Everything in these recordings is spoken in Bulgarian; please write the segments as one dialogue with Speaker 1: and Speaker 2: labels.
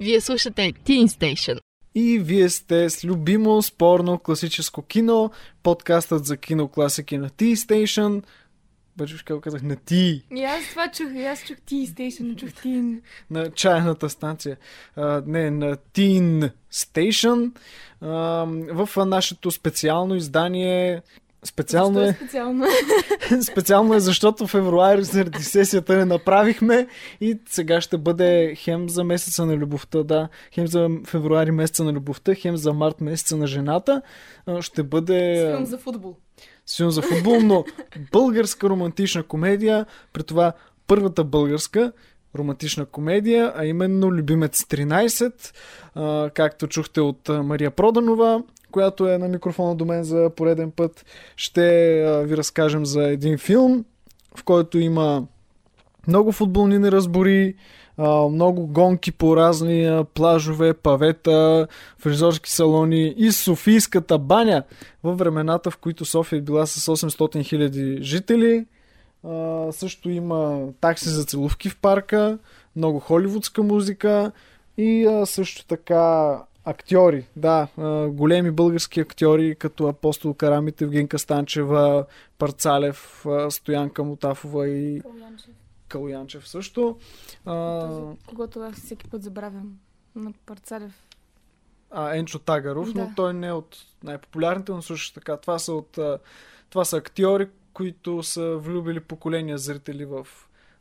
Speaker 1: Вие слушате Teen Station.
Speaker 2: И вие сте с любимо спорно класическо кино, подкастът за кино класики на Tea Station. Вече какво казах, на Ти,
Speaker 3: И аз това чух, и аз чух ти не чух тин.
Speaker 2: на чайната станция. А, не, на Teen Station. А, в нашето специално издание Специално е,
Speaker 3: специално.
Speaker 2: специално е, защото февруари заради сесията не направихме и сега ще бъде хем за месеца на любовта, да, хем за февруари месеца на любовта, хем за март месеца на жената. Ще бъде
Speaker 3: Филм за футбол.
Speaker 2: филм за футбол, но българска романтична комедия, при това първата българска романтична комедия, а именно Любимец 13, а, както чухте от Мария Проданова, която е на микрофона до мен за пореден път. Ще ви разкажем за един филм, в който има много футболни неразбори, много гонки по разни плажове, павета, фризорски салони и Софийската баня във времената, в които София е била с 800 000 жители. Също има такси за целувки в парка, много холивудска музика и също така актьори, да, големи български актьори, като Апостол Карамите, Евгенка Станчева, Парцалев, Стоянка Мутафова и Калуянчев също. А,
Speaker 3: Този, Когато аз всеки път забравям. На Парцалев.
Speaker 2: а, Енчо Тагаров, но
Speaker 3: Да.
Speaker 2: той не е от най-популярните, но също така. Това са, от, това са актьори, които са влюбили поколения зрители в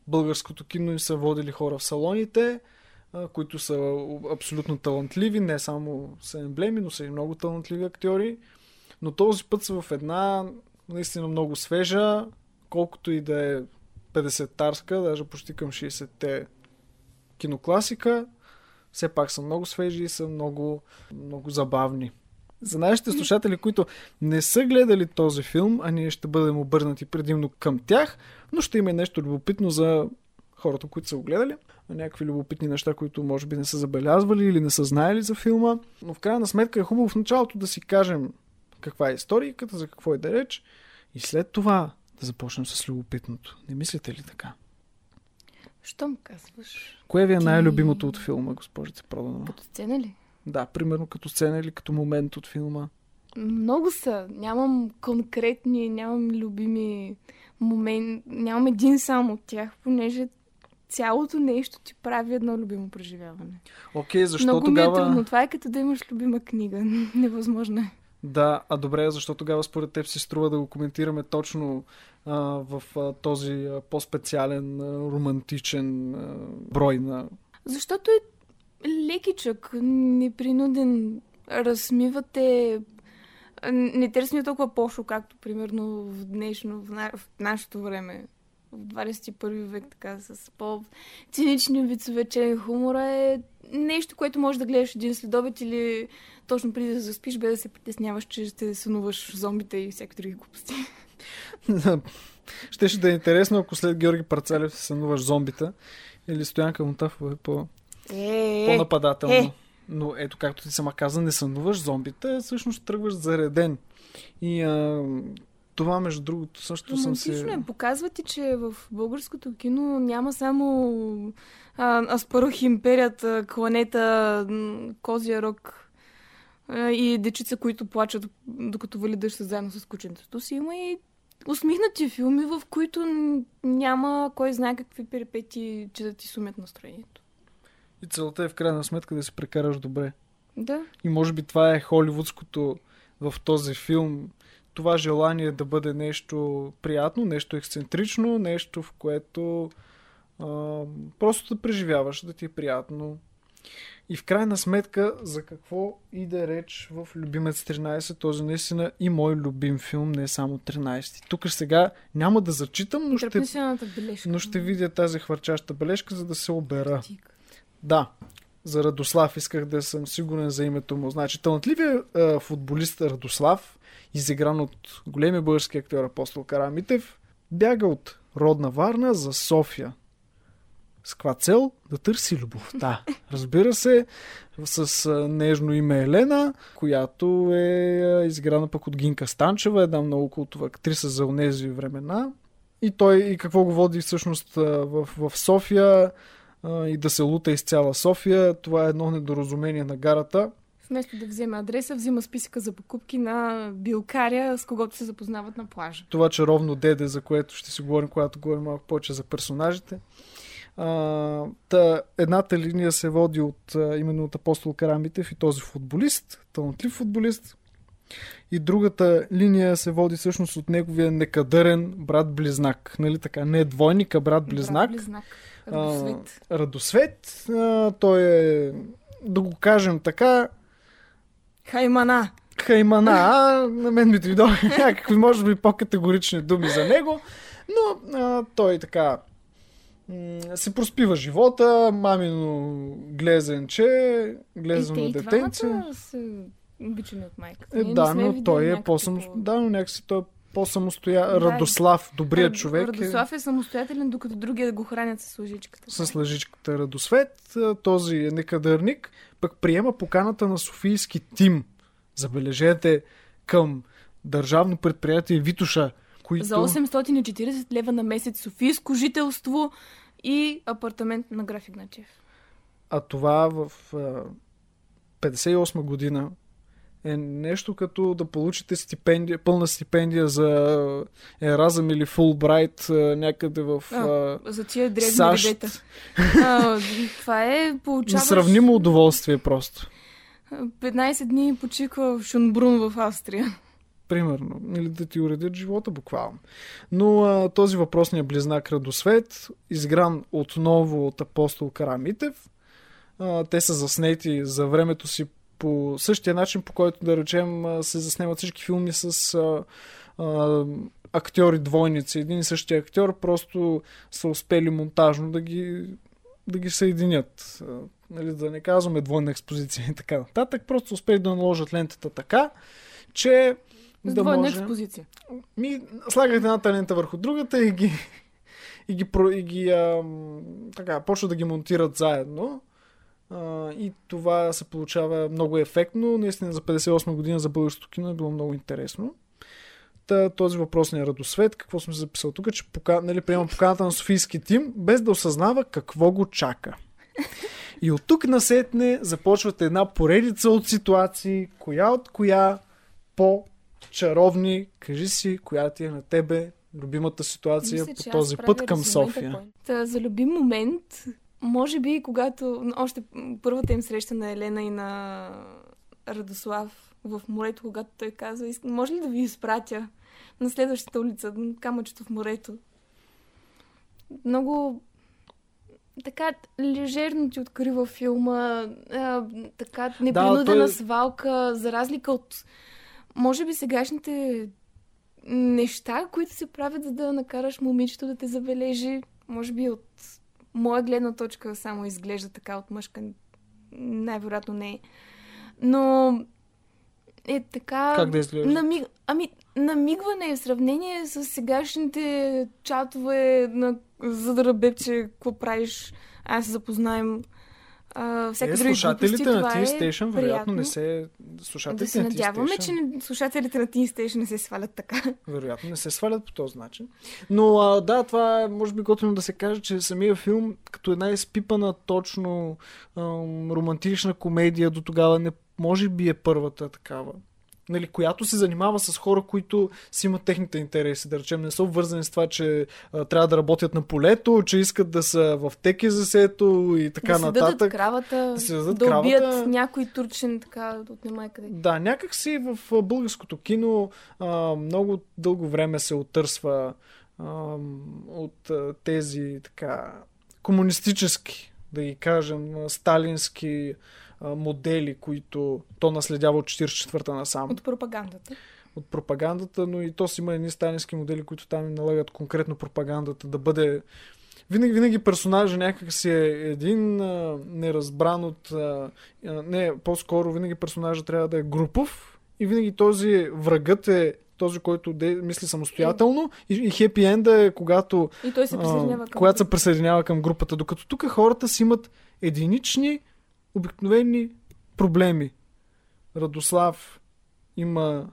Speaker 2: българското кино и са водили хора в салоните, които са абсолютно талантливи, не само са емблеми, но са и много талантливи актьори. Но този път са в една наистина много свежа, колкото и да е 50-тарска, даже почти към 60-те кинокласика все пак са много свежи и са много, много забавни. За нашите слушатели, които не са гледали този филм, а ние ще бъдем обърнати предимно към тях, но ще има нещо любопитно за хората, които са го гледали. Някакви любопитни неща, които може би не са забелязвали или не са знаели за филма. Но в крайна сметка е хубаво в началото да си кажем каква е историката, за какво е да реч и след това да започнем с любопитното. Не мислите ли така?
Speaker 3: Щом казваш?
Speaker 2: Кое ви е най-любимото от филма, госпожице Проданова?
Speaker 3: Като сцена ли?
Speaker 2: Да, примерно като сцена или като момент от филма.
Speaker 3: Много са. Нямам конкретни, нямам любими моменти. Нямам един само от тях, понеже цялото нещо ти прави едно любимо преживяване.
Speaker 2: Окей, защо
Speaker 3: Много
Speaker 2: тогава...
Speaker 3: ми е трудно. Това е като да имаш любима книга. Невъзможно е.
Speaker 2: Да, а добре, защо тогава според теб си струва да го коментираме точно а, в а, този а, по-специален, а, романтичен а, брой на...
Speaker 3: Защото е лекичък, непринуден. Размивате... Не търсим толкова пошло, както примерно в днешно, в, на... в нашето време. В 21 век, така, с по-цинични вицове, че хумора е нещо, което можеш да гледаш един следобед или точно преди да заспиш, без да се притесняваш, че ще сънуваш зомбите и всякакви други глупости.
Speaker 2: Щеше да е интересно, ако след Георги Парцалев се сънуваш зомбита или Стоянка Мутафова е по,
Speaker 3: Е,
Speaker 2: по-нападателно.
Speaker 3: е.
Speaker 2: Но ето, както ти сама каза, не сънуваш зомбита, всъщност тръгваш зареден. И а, това, между другото, също съм си...
Speaker 3: Е. Показва ти, че в българското кино няма само а, Аспарух империята, кланета, Козия рок а, и дечица, които плачат докато вали дъжд заедно с кученцето си. Има и усмихнати филми, в които няма кой знае какви перипети, че да ти сумят настроението.
Speaker 2: И целта е в крайна сметка да се прекараш добре.
Speaker 3: Да.
Speaker 2: И може би това е холивудското в този филм. Това желание да бъде нещо приятно, нещо ексцентрично, нещо в което а, просто да преживяваш, да ти е приятно. И в крайна сметка, за какво иде реч в Любимец 13, този наистина и мой любим филм, не е само 13. Тук сега няма да зачитам, но ще, но ще видя тази хвърчаща бележка, за да се обера. Да, за Радослав исках да съм сигурен за името му. Значи, талантливият е, футболист Радослав, изигран от големия български актьор Апостол Карамитев, бяга от родна Варна за София. С каква цел? Да търси любовта. Разбира се, с нежно име Елена, която е а, изиграна пък от Гинка Станчева, една много култова актриса за онези времена. И той, и какво го води всъщност в, в София, и да се лута из цяла София. Това е едно недоразумение на гарата.
Speaker 3: Вместо да вземе адреса, взима списъка за покупки на билкаря, с когото се запознават на плажа.
Speaker 2: Това чаровно деде, за което ще си говорим, когато говорим малко повече за персонажите. А, та, едната линия се води от а, именно от апостол Карамитев и този футболист, талантлив футболист. И другата линия се води всъщност от неговия некадърен брат-близнак. Нали така? Не двойник, а брат-близнак.
Speaker 3: Брат-близнак. Радосвет.
Speaker 2: А, Радосвет. А, той е, да го кажем така,
Speaker 3: Хаймана.
Speaker 2: Хаймана. А, на мен ми дойдоха някакви, може би, по-категорични думи за него. Но а, той така се проспива живота, мамино глезенче, глезено
Speaker 3: и
Speaker 2: детенце.
Speaker 3: обичани от майката.
Speaker 2: Е,
Speaker 3: не
Speaker 2: да, но той е по-само...
Speaker 3: по-
Speaker 2: Да, но някакси той е по-самостоятелен.
Speaker 3: Да.
Speaker 2: Радослав, добрият
Speaker 3: Рад-
Speaker 2: човек
Speaker 3: Радослав е самостоятелен, докато другия го хранят с лъжичката.
Speaker 2: е с лъжичката Радосвет. Този е некадърник, пък приема поканата на Софийски тим. Забележете към държавно предприятие Витуша, които...
Speaker 3: За 840 лева на месец Софийско жителство и апартамент на граф Игначев.
Speaker 2: А това в а, 58 година е нещо като да получите стипендия, пълна стипендия за Еразъм или Фулбрайт някъде в
Speaker 3: А,
Speaker 2: а,
Speaker 3: За тия древни
Speaker 2: САЩ.
Speaker 3: А, това е, получаваш
Speaker 2: Несравнимо удоволствие просто.
Speaker 3: 15 дни почиква в Шунбрун в Австрия.
Speaker 2: Примерно. Или да ти уредят живота буквално. Но а, този въпросният близнак Радосвет, изгран отново от апостол Карамитев, а, те са заснети за времето си по същия начин, по който да речем а, се заснемат всички филми с а, а, актьори двойници. Един и същия актьор просто са успели монтажно да ги, да ги съединят. А, нали, да не казваме двойна експозиция и така нататък. Просто успели да наложат лентата така, че
Speaker 3: С
Speaker 2: да
Speaker 3: двойна
Speaker 2: може...
Speaker 3: експозиция.
Speaker 2: Ми, слагат едната лента върху другата и ги, и ги, и ги ам, така, почват да ги монтират заедно. А, и това се получава много ефектно. Наистина за 58 година за българското кино е било много интересно. Та, този въпросният Радосвет, какво съм записал тук, че пока, нали, приема поканата на Софийски тим, без да осъзнава какво го чака. И от тук насетне започват една поредица от ситуации, коя от коя по-чаровни. Кажи си, коя ти е на тебе любимата ситуация
Speaker 3: Мисля,
Speaker 2: по този път към София.
Speaker 3: Та, за любим момент, може би, когато още първата им среща на Елена и на Радослав в морето, когато той казва, «Иск- може ли да ви изпратя на следващата улица, камъчето в морето? Много така лежерно ти открива филма, а, така непринудена
Speaker 2: той-
Speaker 3: свалка, за разлика от може би сегашните неща, които се правят, за да накараш момичето да те забележи. Може би от моя гледна точка само изглежда така от мъжка. Най-вероятно не е. Но е така...
Speaker 2: Как да изглежда?
Speaker 3: Намиг... Ами, намигване в сравнение с сегашните чатове на за да ръбепче, какво правиш, аз се запознаем. А, всяка
Speaker 2: Е, слушателите
Speaker 3: глупости,
Speaker 2: на Teen
Speaker 3: е
Speaker 2: Station вероятно не се... Слушателите
Speaker 3: Да се
Speaker 2: на Teen
Speaker 3: надяваме,
Speaker 2: Station,
Speaker 3: че слушателите на Teen Station не се свалят така.
Speaker 2: Вероятно не се свалят по този начин. Но а, да, това е може би готино да се каже, че самия филм като една изпипана точно ам, романтична комедия до тогава не може би е първата такава. Нали, която се занимава с хора, които си имат техните интереси, да речем, не са обвързани с това, че а, трябва да работят на полето, че искат да са в теки засето и така
Speaker 3: да
Speaker 2: нататък.
Speaker 3: дадат кравата,
Speaker 2: Да се дадат
Speaker 3: да убият
Speaker 2: кравата.
Speaker 3: някой турчен, така, от нема къде.
Speaker 2: Да, някак си в българското кино а, много дълго време се отърсва а, от а, тези така комунистически, да ги кажем, сталински модели, които то наследява от 44-та насам.
Speaker 3: От пропагандата.
Speaker 2: от пропагандата, но и то си има едни сталински модели, които там налагат конкретно пропагандата да бъде винаги, винаги персонажа някак си е един а, неразбран от... А, не, по-скоро винаги персонажа трябва да е групов и винаги този врагът е този, който де, мисли самостоятелно и, и хепи енда е когато,
Speaker 3: И той се присъединява към...
Speaker 2: когато се присъединява към групата. Докато тук хората си имат единични, обикновени проблеми. Радослав има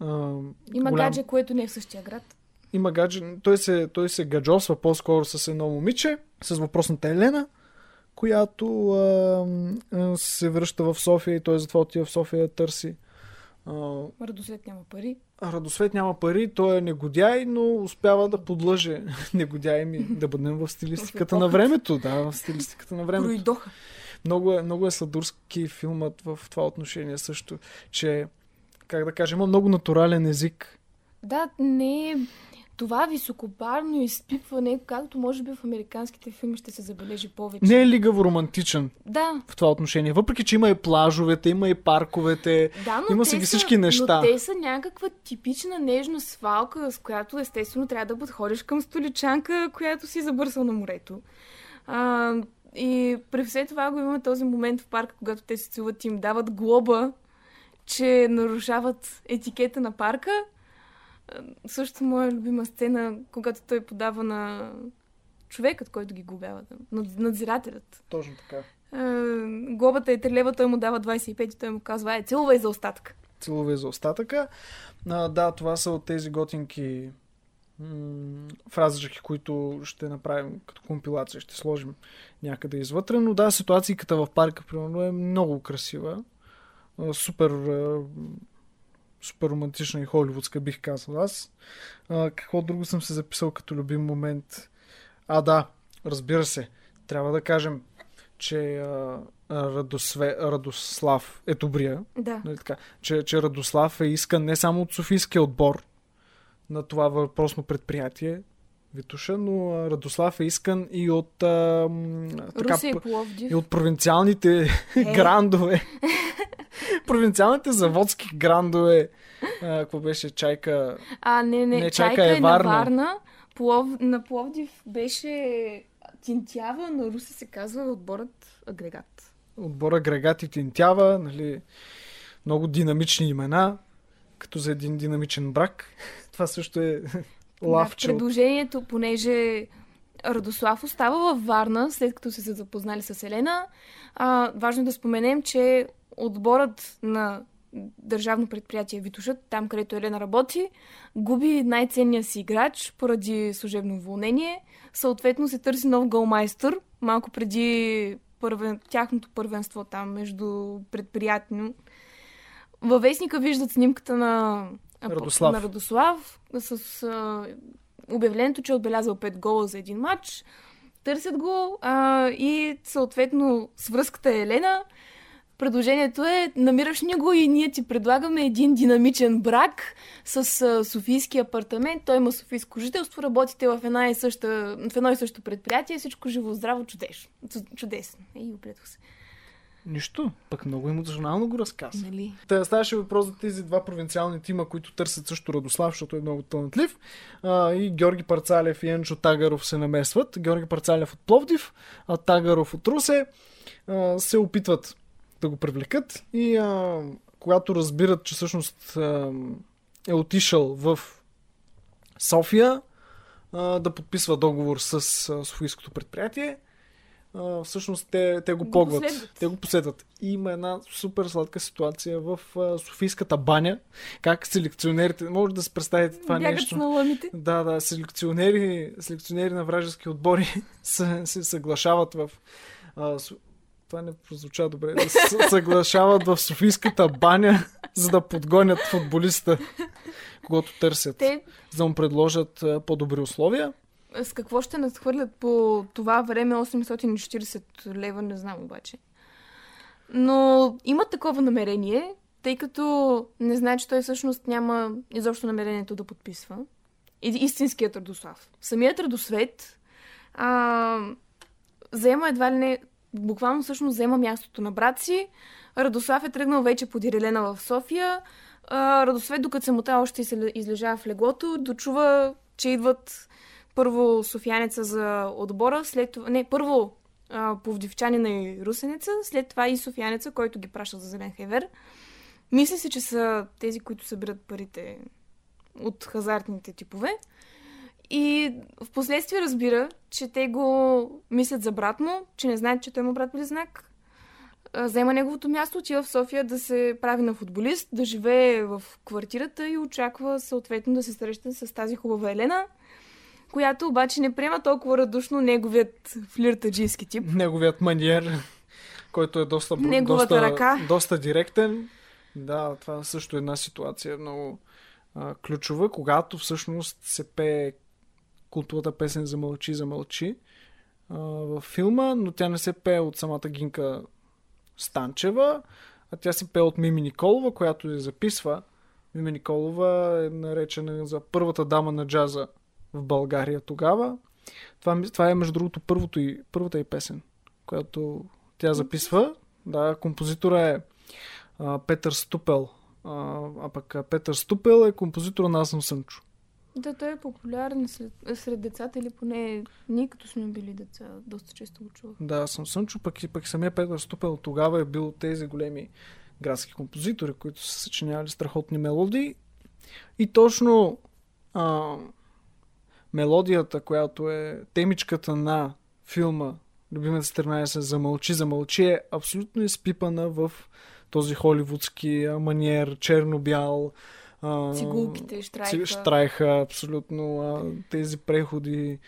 Speaker 2: а,
Speaker 3: Има
Speaker 2: голям-
Speaker 3: гадже, което не е в същия град.
Speaker 2: има гадже, той се, той се гаджосва по-скоро с едно момиче, с въпросната Елена, която а, а, се връща в София и той затова отива в София да търси. А,
Speaker 3: Радосвет няма пари.
Speaker 2: Радосвет няма пари, той е негодяй, но успява да подлъже негодяй ми, да бъдем в стилистиката на времето. Да, в стилистиката на времето.
Speaker 3: Пройдоха.
Speaker 2: Много е, много е сладурски филмът в това отношение също, че, как да кажа, има много натурален език.
Speaker 3: Да, не е това високопарно изпипване, както може би в американските филми ще се забележи повече.
Speaker 2: Не е лигаво романтичен
Speaker 3: Да,
Speaker 2: в това отношение. Въпреки, че има и плажовете, има и парковете.
Speaker 3: да, но
Speaker 2: Има си ги всички неща.
Speaker 3: Но те са някаква типична нежна свалка, с която естествено трябва да подходиш към столичанка, която си забърсва на морето. А, и при все това го имаме този момент в парка, когато те се целуват и им дават глоба, че нарушават етикета на парка. А, Също моя любима сцена, когато той подава на човекът, който ги глобява, над- надзирателят.
Speaker 2: Точно така.
Speaker 3: А, глобата е 3 лева, той му дава 25 и той му казва, е, целувай за остатък.
Speaker 2: Целувай за остатъка. А, да, това са от тези готинки м- фразички, които ще направим като компилация, ще сложим някъде извътре. Но да, ситуацията в парка, примерно, е много красива. Супер, супер романтична и холивудска, бих казал аз. А, какво друго съм се записал като любим момент? А, да, разбира се. Трябва да кажем, че а, Радосве, Радослав е добрия.
Speaker 3: Да.
Speaker 2: Нали така, че, че Радослав е искан не само от Софийския отбор на това въпросно предприятие, Витуша, но Радослав е искан и от, а, така,
Speaker 3: Русе и
Speaker 2: и от провинциалните
Speaker 3: Е.
Speaker 2: грандове. провинциалните заводски грандове. А, какво беше? Чайка.
Speaker 3: А, не, не,
Speaker 2: Не,
Speaker 3: чайка,
Speaker 2: Чайка е
Speaker 3: е
Speaker 2: Варна.
Speaker 3: на Варна. Плов... На Пловдив беше Тинтява, на Руси се казва отборът агрегат.
Speaker 2: Отбора Грегат и Тинтява. Нали, много динамични имена. Като за един динамичен брак. Това също е лавче.
Speaker 3: Да, предложението, понеже Радослав остава във Варна, след като са се запознали с Елена. А, важно е да споменем, че отборът на държавно предприятие Витушът, там където Елена работи, губи най-ценния си играч поради служебно уволнение. Съответно се търси нов голмайстър, малко преди първен, тяхното първенство там между предприятно. Във вестника виждат снимката на
Speaker 2: Радослав.
Speaker 3: на Радослав с а, обявлението, че е отбелязал 5 гола за един матч. Търсят го а, и съответно с връзката е Елена. Предложението е, намираш ни го и ние ти предлагаме един динамичен брак с а, софийски апартамент. Той има софийско жителство, работите в, една и съща, в едно и също предприятие, всичко живо, здраво, чудесно. Чу- Чудесно. Ей, оплетох се.
Speaker 2: Нищо. Пък много емоционално го разказва.
Speaker 3: Нали?
Speaker 2: Та ставаше въпрос за тези два провинциални тима, които търсят също Радослав, защото е много талантлив. А, и Георги Парцалев и Енчо Тагаров се намесват. Георги Парцалев от Пловдив, а Тагаров от Русе а, се опитват да го привлекат и а, когато разбират, че всъщност а, е отишъл в София а, да подписва договор с а, Софийското предприятие, а, всъщност те, те го
Speaker 3: Го
Speaker 2: погват.
Speaker 3: последват.
Speaker 2: Те го последват. И има една супер сладка ситуация в а, Софийската баня. Как селекционерите, може да се представите това
Speaker 3: Бягат
Speaker 2: нещо.
Speaker 3: с налъмите.
Speaker 2: Да, да, селекционери, селекционери на вражески отбори се, се съглашават в... А, това не прозвуча добре. Да се съглашават в Софийската баня, за да подгонят футболиста, когато търсят.
Speaker 3: Те
Speaker 2: За да му предложат по-добри условия.
Speaker 3: С какво ще надхвърлят по това време 840 лева, не знам обаче. Но имат такова намерение, тъй като не знае, че той всъщност няма изобщо намерението да подписва. Истинският Радослав. Самият Радосвет а, взема едва ли не, буквално всъщност взема мястото на брат си. Радослав е тръгнал вече по Дирелена в София. Радосвет, докато самота още се излежава в леглото, дочува, че идват първо Софиянеца за отбора, след това... Не, първо Повдивчанина и Русенеца, след това и Софиянеца, който ги праща за Зелен Хевер. Мисли се, че са тези, които събират парите от хазартните типове. И в последствие разбира, че те го мислят за брат му, че не знаят, че той има брат близнак. Взема неговото място, отива в София да се прави на футболист, да живее в квартирата и очаква съответно да се срещне с тази хубава Елена, която обаче не приема толкова радушно неговият флиртаджийски тип.
Speaker 2: Неговият маниер, който е доста,
Speaker 3: Неговата
Speaker 2: доста,
Speaker 3: ръка.
Speaker 2: доста директен. Да, това също е една ситуация много а, ключова, когато всъщност се пее култовата песен за мълчи, за мълчи а, във филма, но тя не се пее от самата Гинка Станчева, а тя се пее от Мими Николова, която я записва. Мими Николова е наречена за първата дама на джаза в България тогава. Това, това е, между другото, първото и, първата и песен, която тя записва. Да, композитора е а, Петър Ступел. А, а пък Петър Ступел е композитора на Аз съм Сънчо.
Speaker 3: Да, той е популярен сред, сред децата или поне ние като сме били деца, доста често го чувах.
Speaker 2: Да, съм Сънчо, пък и пък самия Петър Ступел тогава е бил тези големи градски композитори, които са съчинявали страхотни мелодии. И точно а, мелодията, която е темичката на филма Любимата страна е се замълчи, замълчи е абсолютно изпипана в този холивудски маниер, черно-бял.
Speaker 3: Цигулките,
Speaker 2: Ци-
Speaker 3: штрайка.
Speaker 2: Штрайха, абсолютно. Тези преходи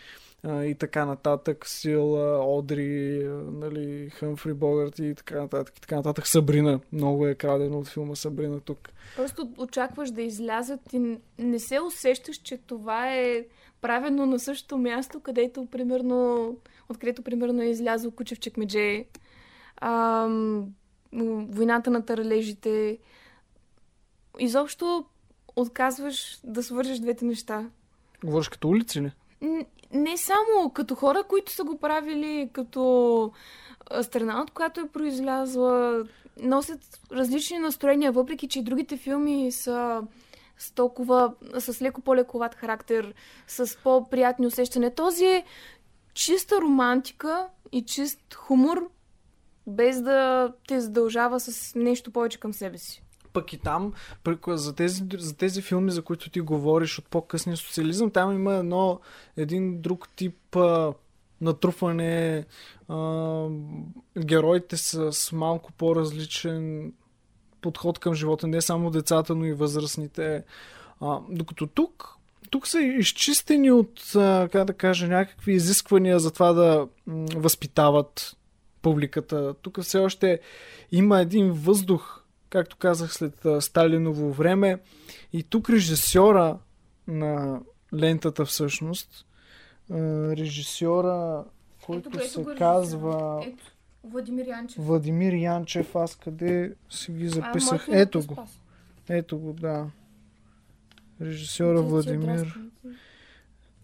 Speaker 2: и така нататък. Сила, Одри, нали, Хъмфри Богарт и така нататък. И така нататък. Сабрина. Много е крадено от филма Сабрина тук.
Speaker 3: Просто очакваш да излязат и не се усещаш, че това е правено на същото място, където примерно, откъдето примерно е излязъл Куче в чекмедже, ам, войната на таралежите. Изобщо отказваш да свържеш двете неща.
Speaker 2: Говориш като улици ли?
Speaker 3: Н- Не само като хора, които са го правили, като страна, от която е произлязла, носят различни настроения, въпреки че и другите филми са с толкова, с леко по-лековат характер, с по-приятни усещания. Този е чиста романтика и чист хумор, без да те задължава с нещо повече към себе си.
Speaker 2: Пък и там, за тези, за тези филми, за които ти говориш от по-късния социализъм, там има едно, един друг тип а, натрупване. А, героите са с малко по-различен подход към живота, не само децата, но и възрастните. А, докато тук, тук са изчистени от, как да кажа, някакви изисквания за това да възпитават публиката. Тук все още има един въздух, както казах, след Сталиново време. И тук режисьора на лентата всъщност, режисьора, който се казва
Speaker 3: Ето, Владимир Янчев.
Speaker 2: Владимир Янчев, аз къде си ги записах? Ето го, ето го, да. Режисьора Владимир...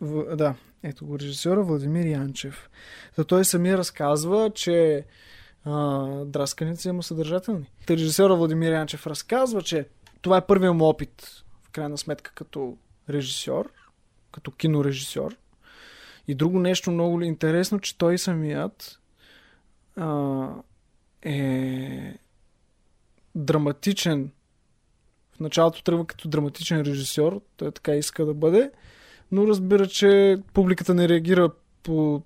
Speaker 2: В, да, ето го, режисьора Владимир Янчев. За той самия разказва, че а, драсканите има съдържателни. Та режисьора Владимир Янчев разказва, че това е първият му опит, в крайна сметка, като режисьор, като кинорежисьор. И друго нещо много интересно, че той самият а, е драматичен. В началото тръгва като драматичен режисьор, той така иска да бъде, но разбира, че публиката не реагира по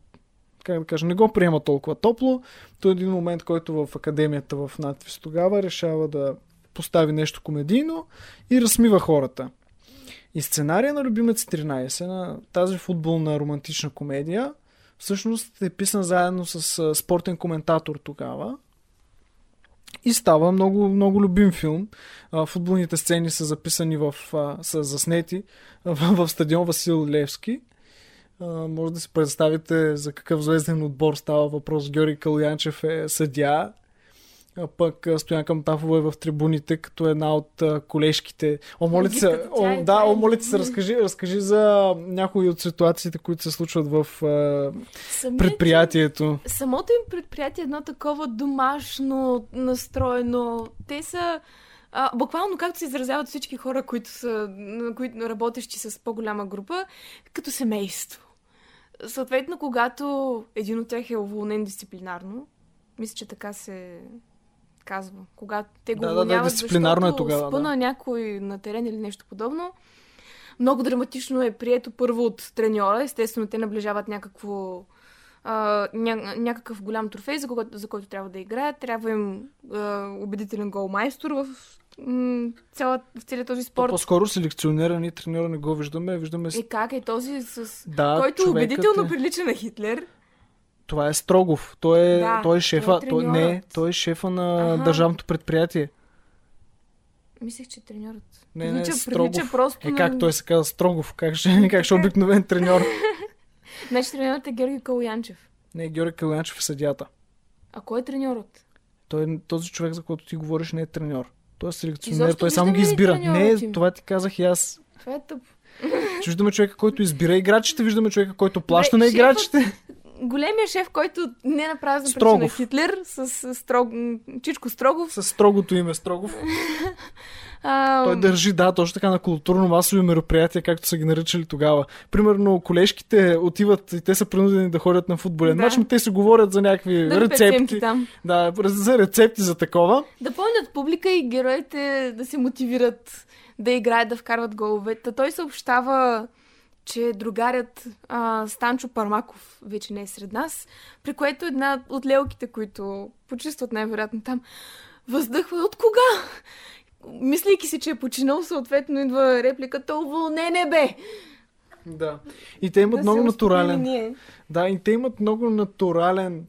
Speaker 2: как да кажа, не го приема толкова топло. То е един момент, който в академията в надпис тогава решава да постави нещо комедийно и разсмива хората. И сценария на Любимец 13, на тази футболна романтична комедия, всъщност е писан заедно с спортен коментатор тогава. И става много, много любим филм. Футболните сцени са записани в, са заснети в, стадион Васил Левски. Може да си представите за какъв звезден отбор става въпрос. Георги Калуянчев е съдя. А пък а, Стоянка Мтафова е в трибуните като една от колежките. О, моля се,
Speaker 3: тя
Speaker 2: о, да, о, моля се, разкажи, разкажи за някои от ситуациите, които се случват в
Speaker 3: Самият
Speaker 2: предприятието.
Speaker 3: самото им предприятие е едно такова домашно настроено. Те са а, буквално както се изразяват всички хора, които са които, работещи с по-голяма група, като семейство. Съответно, когато един от тях е уволнен дисциплинарно, мисля, че така се казва. Когато те го
Speaker 2: Да, да, да, дисциплинарно е тогава,
Speaker 3: спъна
Speaker 2: да.
Speaker 3: някой на терен или нещо подобно. Много драматично е прието първо от треньора. Естествено, те наближават някакво а, ня, някакъв голям трофей, за който, за който трябва да играят. Трябва им а, убедителен голмайстор в м- цяла, в целият този
Speaker 2: То
Speaker 3: спорт.
Speaker 2: по-скоро селекционера, ние треньора не го виждаме, виждаме... с-
Speaker 3: Е, как е този с...
Speaker 2: Да,
Speaker 3: който
Speaker 2: човекът
Speaker 3: убедително
Speaker 2: е-
Speaker 3: прилича на Хитлер.
Speaker 2: Това е Строгов. Той е,
Speaker 3: Да,
Speaker 2: той е шефа.
Speaker 3: той е
Speaker 2: той, не, той е шефа на
Speaker 3: Аха.
Speaker 2: държавното предприятие.
Speaker 3: Мислех, че треньорът.
Speaker 2: Не, не,
Speaker 3: прилича,
Speaker 2: Строгов.
Speaker 3: прилича просто
Speaker 2: Е,
Speaker 3: на...
Speaker 2: как той се казва Строгов? Как ще, как ще е обикновен треньор?
Speaker 3: Значи треньорът е Георги Калуянчев.
Speaker 2: Не, Георги Калянчев е съдята.
Speaker 3: А кой е треньорът?
Speaker 2: Той, е- този човек, за който ти говориш, не е треньор. Той е селекционер, той само ги избира. Не, това ти казах и аз.
Speaker 3: Това е тъп.
Speaker 2: Че Виждаме човека, който избира играчите, виждаме човека, който плаща на
Speaker 3: шефът-
Speaker 2: играчите.
Speaker 3: Големия шеф, който не направи за причина Хитлер, с, с строг... Чичко Строгов.
Speaker 2: С строгото име Строгов.
Speaker 3: А,
Speaker 2: Той държи, да, точно така на културно-масови мероприятия, както са ги наричали тогава. Примерно, колежките отиват и те са принудени да ходят на футболен
Speaker 3: Да.
Speaker 2: мач, но те се говорят за някакви
Speaker 3: да
Speaker 2: рецепти.
Speaker 3: там.
Speaker 2: Да, за рецепти за такова.
Speaker 3: Да пълнят публика и героите да се мотивират да играят, да вкарват голове. Та той съобщава, че другарят а, Станчо Пармаков вече не е сред нас, при което една от лелките, които почувстват най-вероятно там, въздъхва от кога? Мислейки си, че е починал, съответно идва репликата Уволнене бе!
Speaker 2: Да. И те имат
Speaker 3: Да
Speaker 2: много натурален.
Speaker 3: ние.
Speaker 2: Да, и те имат много натурален.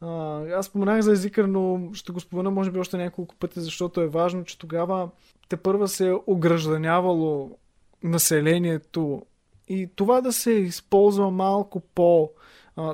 Speaker 2: А, аз споменах за езика, но ще го спомена може би още няколко пъти, защото е важно, че тогава те първа се е огражданявало населението и това да се използва малко по...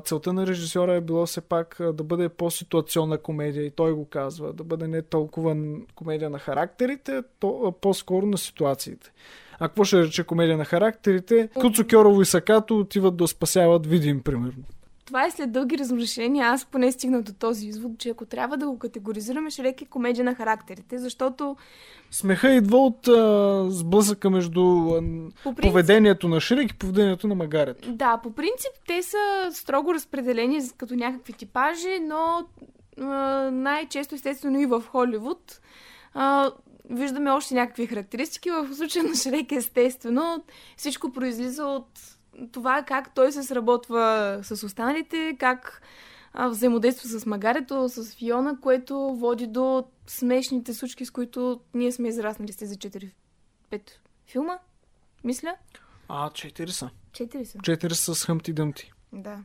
Speaker 2: Целта на режисьора е било все пак да бъде по-ситуационна комедия и той го казва, да бъде не толкова комедия на характерите, а по-скоро на ситуациите. А какво ще рече комедия на характерите? Куцо Кьорово и Сакато отиват да спасяват Видим, примерно.
Speaker 3: Това е след дълги размишления. Аз поне стигнах до този извод, че ако трябва да го категоризираме, Шрек е комедия на характерите, защото
Speaker 2: Смеха идва от а, сблъсъка между а,
Speaker 3: по принцип,
Speaker 2: поведението на Шрек и поведението на Магарет.
Speaker 3: Да, по принцип те са строго разпределени като някакви типажи, но а, най-често, естествено и в Холивуд, а, виждаме още някакви характеристики. В случая на Шрек, естествено, всичко произлиза от това как той се сработва с останалите, как а, взаимодейства с Магарето, с Фиона, което води до смешните случки, с които ние сме израснали с тези 4-5 филма. Мисля?
Speaker 2: А, четири са.
Speaker 3: 4 са.
Speaker 2: Четири са с Хъмти Дъмти.
Speaker 3: Да.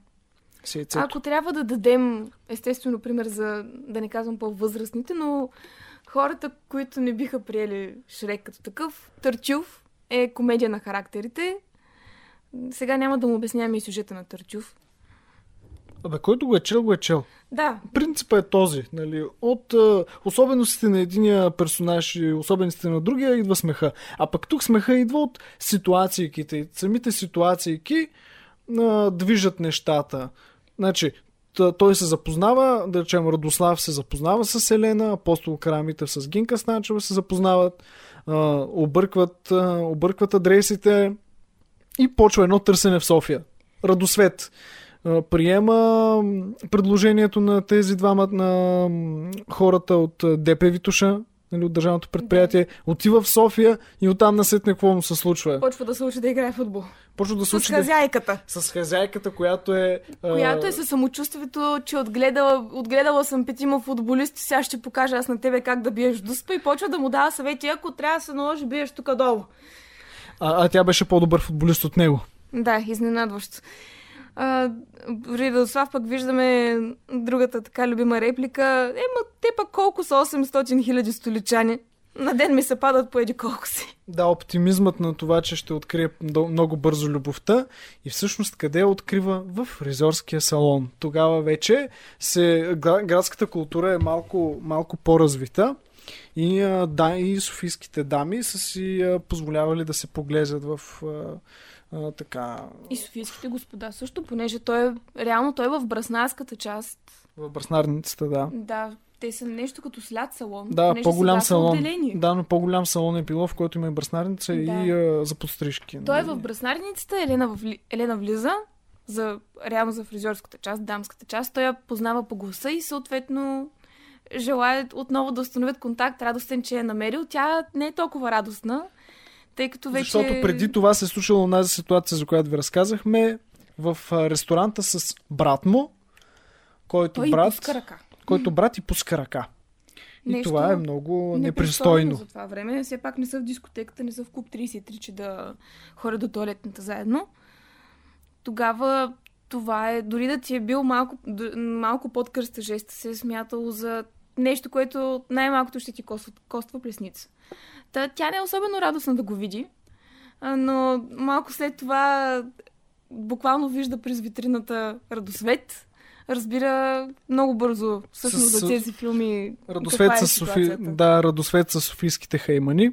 Speaker 2: Си яйцето.
Speaker 3: Ако трябва да дадем, естествено, пример за, да не казвам по-възрастните, но хората, които не биха приели Шрек като такъв, Търчув е комедия на характерите. Сега няма да му обясняваме и сюжета на Търчув.
Speaker 2: Абе, който го е чел, го е чел.
Speaker 3: Да,
Speaker 2: Принципът е този. Нали? От а, особеностите на единия персонаж и особеностите на другия идва смеха. А пък тук смеха идва от ситуациите. Самите ситуации а, движат нещата. Значи, той се запознава, да речем Радослав се запознава с Елена, апостол Карамитев с Гинка Станчева се запознават, а, объркват, а, объркват адресите и почва едно търсене в София. Радосвет приема предложението на тези двама на хората от ДП Витуша, нали, от държавното предприятие, отива в София и оттам насетне какво му се случва.
Speaker 3: почва да се учи да играе футбол.
Speaker 2: Почва да се
Speaker 3: С
Speaker 2: учи да...
Speaker 3: хазяйката,
Speaker 2: с хазяйката, която е...
Speaker 3: която е със самочувствието, че отгледала, отгледала съм петима футболисти, сега ще покажа аз на тебе как да биеш дуспа и почва да му дава съвети, ако трябва да се наложи, биеш тук долу.
Speaker 2: А, а тя беше по-добър футболист от него.
Speaker 3: Да, изненадващо. А, при Радослав пък виждаме другата така любима реплика. Ема, те пък колко са 800 хиляди столичани? На ден ми се падат по еди колко си.
Speaker 2: Да, оптимизмът на това, че ще открие много бързо любовта и всъщност къде я открива? В фризьорския салон. Тогава вече се, гра- градската култура е малко, малко по-развита и, а, да, и софийските дами са си а, позволявали да се поглезят в а, а, така
Speaker 3: И Софийските господа също, понеже той е, реално той е в браснарската част.
Speaker 2: в браснарницата, да.
Speaker 3: Да, те са нещо като след салон.
Speaker 2: Да, по-голям салон. Да, но по-голям салон е било, в който има и бръснарница
Speaker 3: Да.
Speaker 2: и а, за подстрижки.
Speaker 3: Той е в браснарницата, Елена, вли... Елена влиза, за, реално за фризьорската част, дамската част. Той я познава по гласа и съответно желая отново да установят контакт. Радостен, че е намерил. Тя не е толкова радостна, тъй като вече...
Speaker 2: Защото преди това се е случила онази ситуация, за която ви разказахме, в ресторанта с брат му, който
Speaker 3: Той
Speaker 2: брат,
Speaker 3: пуска ръка.
Speaker 2: който брат и пуска ръка. И това е много непристойно.
Speaker 3: за това време. Все пак не са в дискотеката, не са в клуб 33, че да ходят до туалетната заедно. Тогава това е, дори да ти е бил малко, малко под кръста жест, се е смятало за нещо, което най-малкото ще ти коства, коства плесница. Та, тя не е особено радостна да го види, но малко след това буквално вижда през витрината радосвет, разбира много бързо всъщност за тези филми
Speaker 2: радосвет
Speaker 3: е
Speaker 2: с Софи... Да, радосвет с софийските хаймани.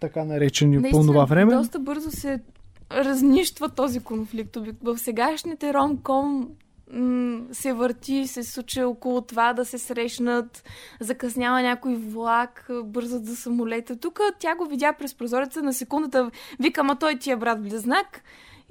Speaker 2: Така наречени
Speaker 3: Наистина,
Speaker 2: по това време.
Speaker 3: доста бързо се разнищва този конфликт. В сегашните ромком се върти, се случи около това да се срещнат, закъснява някой влак, бързат за самолета. Тук тя го видя през прозореца на секундата, вика, ма той ти е брат близнак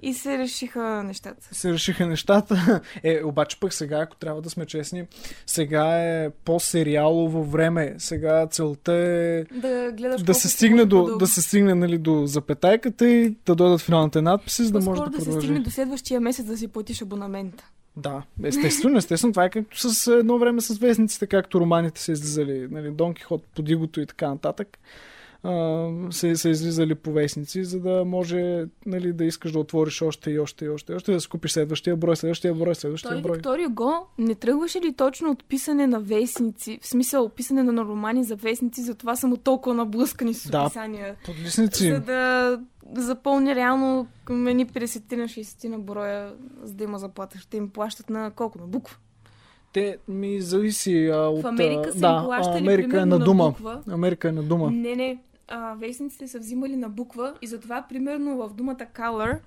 Speaker 3: и се решиха нещата.
Speaker 2: Се решиха нещата. Е, обаче пък сега, ако трябва да сме честни, сега е по-сериалово време. Сега целта е
Speaker 3: да, гледаш
Speaker 2: да се стигне до, да се стигне нали, до запетайката и да дойдат финалните надписи, за да може да,
Speaker 3: да
Speaker 2: продължи.
Speaker 3: се стигне до следващия месец да си платиш абонамента.
Speaker 2: Да, естествено, естествено. Това е както с едно време с вестниците, както романите са излизали, нали, Дон Кихот, Подигото и така нататък са, са излизали по вестници, за да може нали, да искаш да отвориш още и още и още и още, да си купиш следващия брой, следващия брой, следващия
Speaker 3: Той,
Speaker 2: брой.
Speaker 3: Виктория Го не тръгваше ли точно от писане на вестници, в смисъл писане на романи за вестници, затова са му толкова наблъскани с
Speaker 2: да,
Speaker 3: описания.
Speaker 2: Подлисници.
Speaker 3: За да запълни реално мени 50 на 60 на броя, за да има заплата. Ще им плащат на колко? На буква?
Speaker 2: Те ми зависи а, от...
Speaker 3: В Америка са
Speaker 2: да,
Speaker 3: им плащали
Speaker 2: Америка е на
Speaker 3: на
Speaker 2: дума.
Speaker 3: буква.
Speaker 2: Америка е на дума.
Speaker 3: Не, не. А, вестниците са взимали на буква и затова, примерно, в думата color,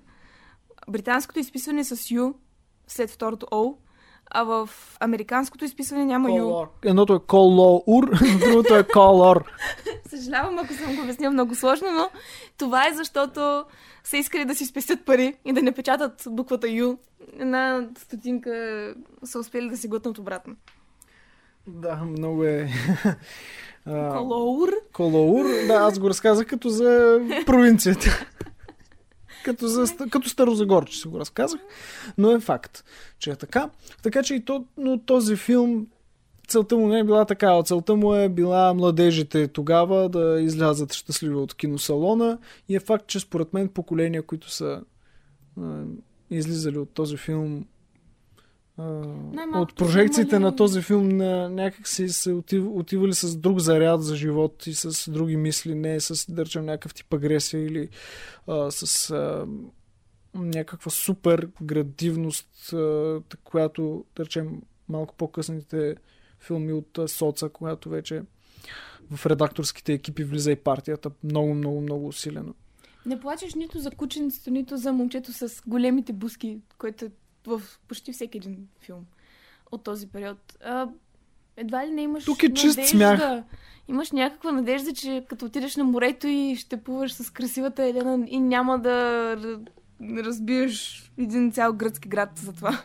Speaker 3: британското изписване с U след второто O, а в американското изписване няма.
Speaker 2: Color. Едното е колоур, другото е колор.
Speaker 3: Съжалявам, ако съм го обяснила много сложно, но това е защото са искали да си спестят пари и да не печатат буквата U. Една стотинка са успели да си глътнат обратно.
Speaker 2: Да, много е...
Speaker 3: Колоур.
Speaker 2: Колоур, да, аз го разказах като за провинцията. Като, за, като Старозагорче си го разказах, но е факт, че е така. Така че и то, но този филм целта му не е била такава. Целта му е била младежите тогава да излязат щастливи от киносалона и е факт, че според мен поколения, които са а, излизали от този филм от прожекциите на този филм на някак си се отив, отивали с друг заряд за живот и с други мисли, не с, да речем, някакъв тип агресия или а, с а, някаква супер градивност, а, която, да речем, малко по-късните филми от а, Соца, когато вече в редакторските екипи влиза и партията много, много, много усилено.
Speaker 3: Не плачеш нито за кученцето, нито за момчето с големите буски, което е в почти всеки един филм от този период. А, едва ли не имаш
Speaker 2: Тук е чист
Speaker 3: надежда.
Speaker 2: смях.
Speaker 3: Имаш някаква надежда, че като отидеш на морето и ще плуваш с красивата Елена и няма да разбиеш един цял гръцки град за това.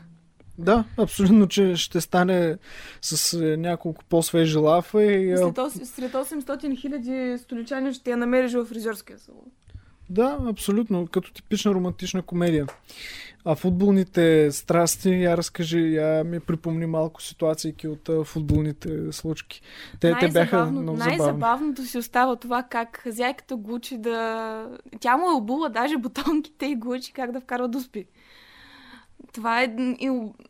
Speaker 2: Да, абсолютно, че ще стане с е, няколко по-свежи лафа и... а,
Speaker 3: След, ос- сред 800 хиляди столичани ще я намериш в фризьорския салон.
Speaker 2: Да, абсолютно, като типична романтична комедия. А футболните страсти, я разкажи, я ми припомни малко ситуации от а, футболните случки. Те, те бяха много забавни.
Speaker 3: Най-забавното си остава това как хазяйката го учи да... Тя му е обула даже бутонките и го учи как да вкарва дуспи. Това е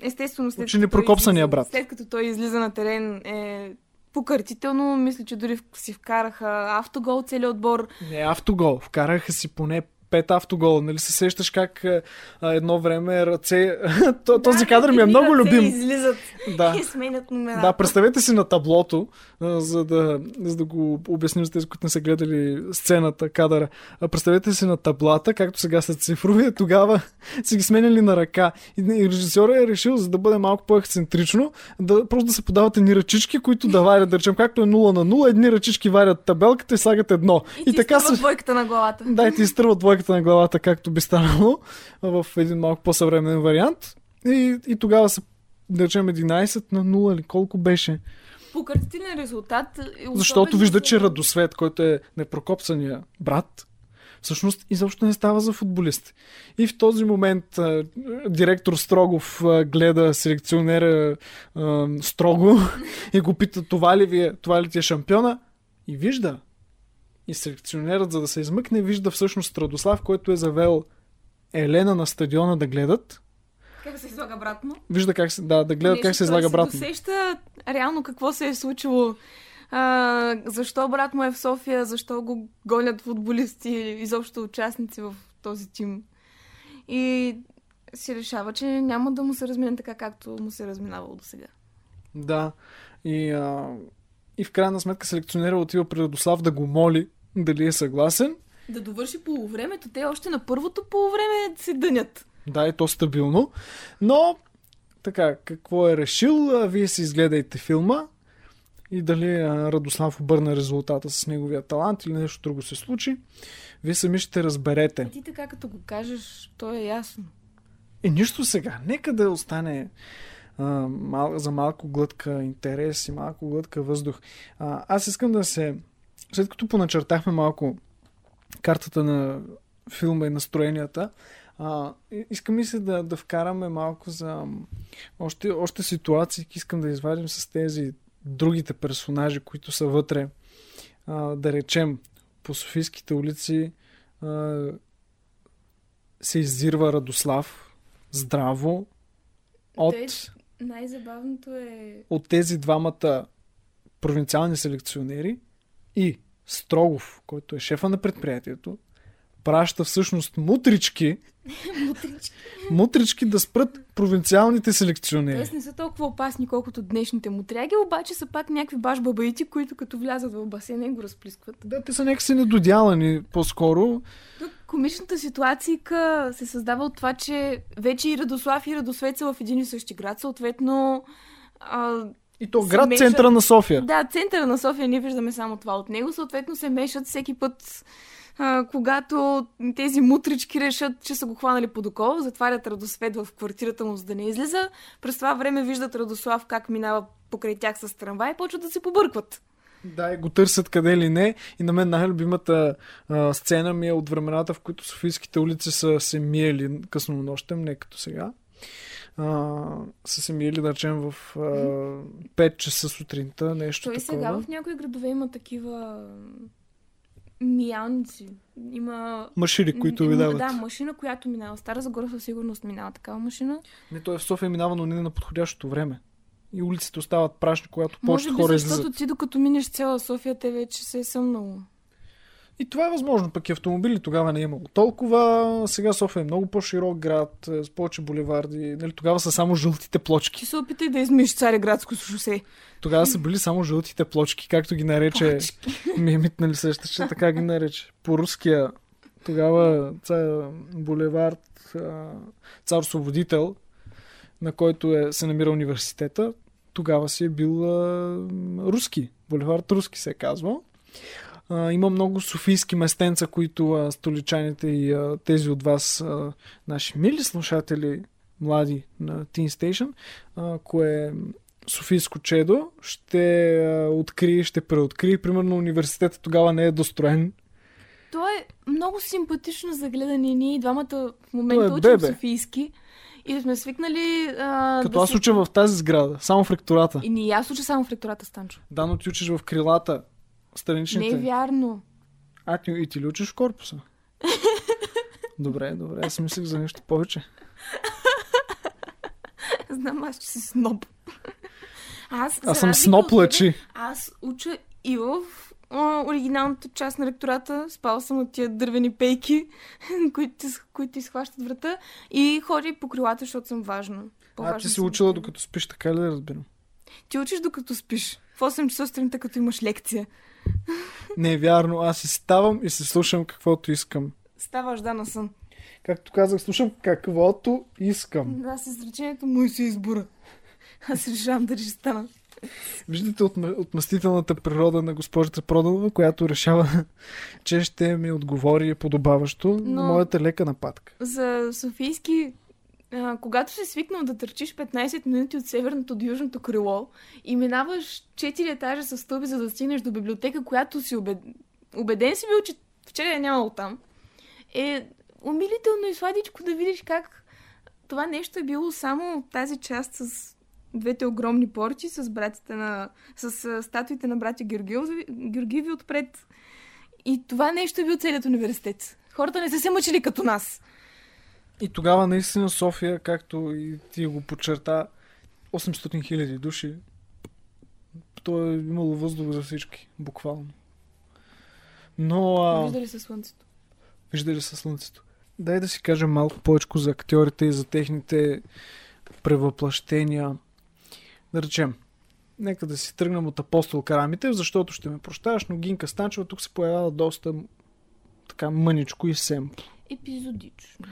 Speaker 3: естествено след
Speaker 2: Учи ни
Speaker 3: като той излиза-
Speaker 2: брат.
Speaker 3: След като той излиза на терен е покъртително. Мисля, че дори си вкараха автогол целият отбор.
Speaker 2: Не, автогол. Вкараха си поне пет автогола. Нали се сещаш как а, а, едно време ръце... То- Този
Speaker 3: Да,
Speaker 2: кадър ми е много любим.
Speaker 3: излизат
Speaker 2: Да.
Speaker 3: и сменят номера.
Speaker 2: Да, представете си на таблото, а, за да, за да го обясним за тези, които не са гледали сцената, кадъра. А, представете си на таблата, както сега са цифрови, тогава са ги сменяли на ръка. И, и режисьорът е решил, за да бъде малко по-ексцентрично, да, просто да се подават едни ръчички, които да варят, да речем, както е 0 на 0, едни ръчички варят табелката и слагат едно.
Speaker 3: И, ти
Speaker 2: така
Speaker 3: се... двойката на главата.
Speaker 2: Да, и ти изтърват двойката на главата, както би станало в един малко по-съвременен вариант. И, и тогава са, да речем, 11 на 0 или колко беше.
Speaker 3: Покъртителен резултат. е
Speaker 2: Защото вижда, че Радосвет, който е непрокопсания брат, всъщност изобщо не става за футболист. И в този момент а, директор Строгов а, гледа селекционера а, строго и го пита това ли, ви е, това ли ти е шампиона и вижда. И селекционерът, за да се измъкне, вижда всъщност Радослав, който е завел Елена на стадиона да гледат.
Speaker 3: Как се излага обратно?
Speaker 2: Вижда как се, да, да гледат
Speaker 3: Нещо,
Speaker 2: как се излага обратно.
Speaker 3: досеща реално какво се е случило. А, защо брат му е в София, защо го гонят футболисти или изобщо участници в този тим. И си решава, че няма да му се размине така, както му се е разминавало до сега.
Speaker 2: Да. И, а, и в крайна сметка селекционера отива при Радослав да го моли дали е съгласен.
Speaker 3: Да довърши полувремето, те още на първото полувреме се дънят.
Speaker 2: Да, е то стабилно. Но, така, какво е решил? Вие си изгледайте филма и дали Радослав обърна резултата с неговия талант или нещо друго се случи. Вие сами ще разберете.
Speaker 3: А ти така като го кажеш, то е ясно.
Speaker 2: Е, нищо сега. Нека да остане а, мал, за малко глътка интерес и малко глътка въздух. А, аз искам да се... След като поначертахме малко картата на филма и настроенията, а, и- искам ми се да, да вкараме малко за още, още ситуации, искам да извадим с тези другите персонажи, които са вътре. А, да речем, по Софийските улици а, се издирва Радослав здраво от,
Speaker 3: Те- Най-забавното е...
Speaker 2: от тези двамата провинциални селекционери и Строгов, който е шефа на предприятието, праща всъщност мутрички,
Speaker 3: Мутрички.
Speaker 2: мутрички да спрат провинциалните селекционери.
Speaker 3: Тоест не са толкова опасни, колкото днешните мутряги, обаче са пак някакви баш бабаити, които като влязат в басейна и го разплискват.
Speaker 2: Да, те са някакси недодялани по-скоро.
Speaker 3: Тук комичната ситуация се създава от това, че вече и Радослав и Радосвет са в един и същи град, съответно... А,
Speaker 2: И то град
Speaker 3: мешат-
Speaker 2: центъра на София.
Speaker 3: да, центъра на София, ние виждаме само това от него, съответно се мешат всеки път, а, когато тези мутрички решат, че са го хванали под окол, затварят Радосвет в квартирата му, за да не излиза. През това време виждат Радослав как минава покрай тях с трамвай и почват да се побъркват.
Speaker 2: Да, и го търсят къде ли не. И на мен най-любимата а, сцена ми е от времената, в които Софийските улици са се миели късно нощем, не като сега. А, са се миели, да речем, в а, 5 часа сутринта, нещо
Speaker 3: Той
Speaker 2: такова.
Speaker 3: сега в някои градове има такива миялници. Има...
Speaker 2: Машини, които ви дават.
Speaker 3: Да, машина, която минава. Стара Загора със сигурност минава такава машина.
Speaker 2: Не, той в София минава, но не на подходящото време. И улиците остават прашни, когато
Speaker 3: Може
Speaker 2: повечето
Speaker 3: би
Speaker 2: хора
Speaker 3: защото
Speaker 2: излизат.
Speaker 3: ти докато минеш цяла София, те вече се е съмнало.
Speaker 2: И това е възможно, пък и автомобили тогава не е имало толкова. Сега София е много по-широк град, е, с повече булеварди. Нали, тогава са само жълтите плочки.
Speaker 3: Ти се опитай да измиш Цареградско шосе.
Speaker 2: Тогава са били само жълтите плочки, както ги нарече
Speaker 3: Плочки.
Speaker 2: Мимит, нали сещаш, че така ги нарече. По руския тогава ца, булевард Цар Освободител, на който е, се намира университета, тогава си е бил а, руски. Булевард руски се е казвал. А, има много софийски местенца, които а, столичаните и а, тези от вас, а, наши мили слушатели, млади на Teen Station, а, кое Софийско чедо, ще а, открие, ще преоткрие. Примерно университетът тогава не е достроен.
Speaker 3: То е много симпатично за гледане. Ние и двамата в момента
Speaker 2: е
Speaker 3: учим
Speaker 2: бебе.
Speaker 3: Софийски. И сме свикнали... А,
Speaker 2: Като
Speaker 3: да
Speaker 2: аз
Speaker 3: се-
Speaker 2: уча в тази сграда, само в ректората.
Speaker 3: И ни аз уча само в ректората Станчо.
Speaker 2: Да, но ти учиш в крилата,
Speaker 3: Не
Speaker 2: страничните.
Speaker 3: е вярно.
Speaker 2: А, ти, и ти ли учиш в корпуса? добре, добре, аз мислех за нещо повече.
Speaker 3: Знам аз, че си сноб. Аз,
Speaker 2: Аз съм сноп
Speaker 3: от
Speaker 2: лъчи.
Speaker 3: Аз уча и в оригиналната част на ректората. Спал съм на тия дървени пейки, които, които изхващат врата. И ходя и по крилата, защото съм важна.
Speaker 2: А, ти си
Speaker 3: от
Speaker 2: учила докато спиш, така ли да разбирам?
Speaker 3: Ти учиш докато спиш. В 8 часа сутринта, като имаш лекция.
Speaker 2: Не е вярно, аз си ставам и се слушам каквото искам.
Speaker 3: Ставаш да на сън.
Speaker 2: Както казах, слушам каквото искам.
Speaker 3: Да, с изречението му и се избора. Аз решавам дали ще стана.
Speaker 2: Виждате отм- отмъстителната природа на госпожица Проданова, която решава, че ще ми отговори подобаващо на
Speaker 3: Но-
Speaker 2: моята лека нападка.
Speaker 3: За Софийски, а, когато си свикнал да търчиш 15 минути от северното до южното крило и минаваш 4 етажа с стълби, за да стигнеш до библиотека, която си убед... убеден си бил, че вчера е нямало там. е умилително и сладичко да видиш как това нещо е било само тази част с двете огромни порти с братите на... с статуите на братя Георгиеви отпред. И това нещо е бил целият университет. Хората не са се мъчили като нас.
Speaker 2: И тогава наистина София, както и ти го подчерта, 800 хиляди души. То е имало въздух за всички, буквално. Но... А...
Speaker 3: Виждали се слънцето.
Speaker 2: Виждали се слънцето. Дай да си кажем малко повече за актьорите и за техните превъплъщения. Да речем, нека да си тръгнем от апостол Карамите, защото ще ме прощаваш, но Гинка Станчева тук се появява доста така мъничко и семпло.
Speaker 3: Епизодично.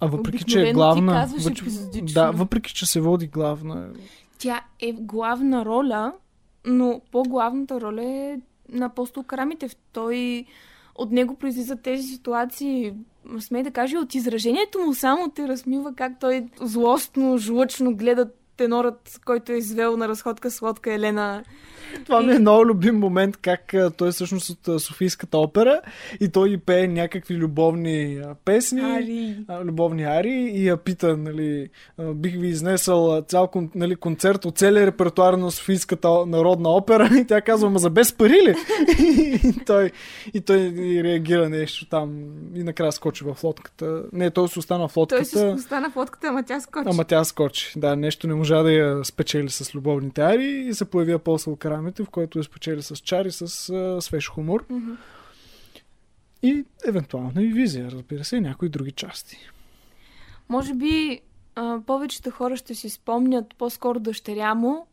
Speaker 2: А въпреки, че е
Speaker 3: Обикновено ти
Speaker 2: главна...
Speaker 3: казваш
Speaker 2: въпреки-
Speaker 3: епизодично.
Speaker 2: да, въпреки, че се води главна...
Speaker 3: Тя е главна роля, но по-главната роля е на апостол Карамитев. Той от него произлизат тези ситуации. Смей да кажа, от изражението му само те размива как той злостно, жлъчно гледа тенорът, който е извел на разходка с лодка Елена.
Speaker 2: Това ми е много любим момент, как той е всъщност от Софийската опера и той и пее някакви любовни песни.
Speaker 3: Ари.
Speaker 2: любовни ари и я пита, нали, бих ви изнесъл цял нали, концерт от целия репертуар на Софийската народна опера и тя казва, ма за без пари ли? и, той, и той и реагира нещо там и накрая скочи в лодката. Не, той си остана в
Speaker 3: Той
Speaker 2: лодката.
Speaker 3: си остана в лодката, ама тя скочи.
Speaker 2: Ама тя скочи. Да, нещо не можа да я спечели с любовните ари и се появи апостол Карамите, в който я спечели с чари, с а, свеж хумор
Speaker 3: Мгм.
Speaker 2: и евентуално и визия, разбира се, и някои други части.
Speaker 3: Може би а, повечето хора ще си спомнят по-скоро дъщеря му,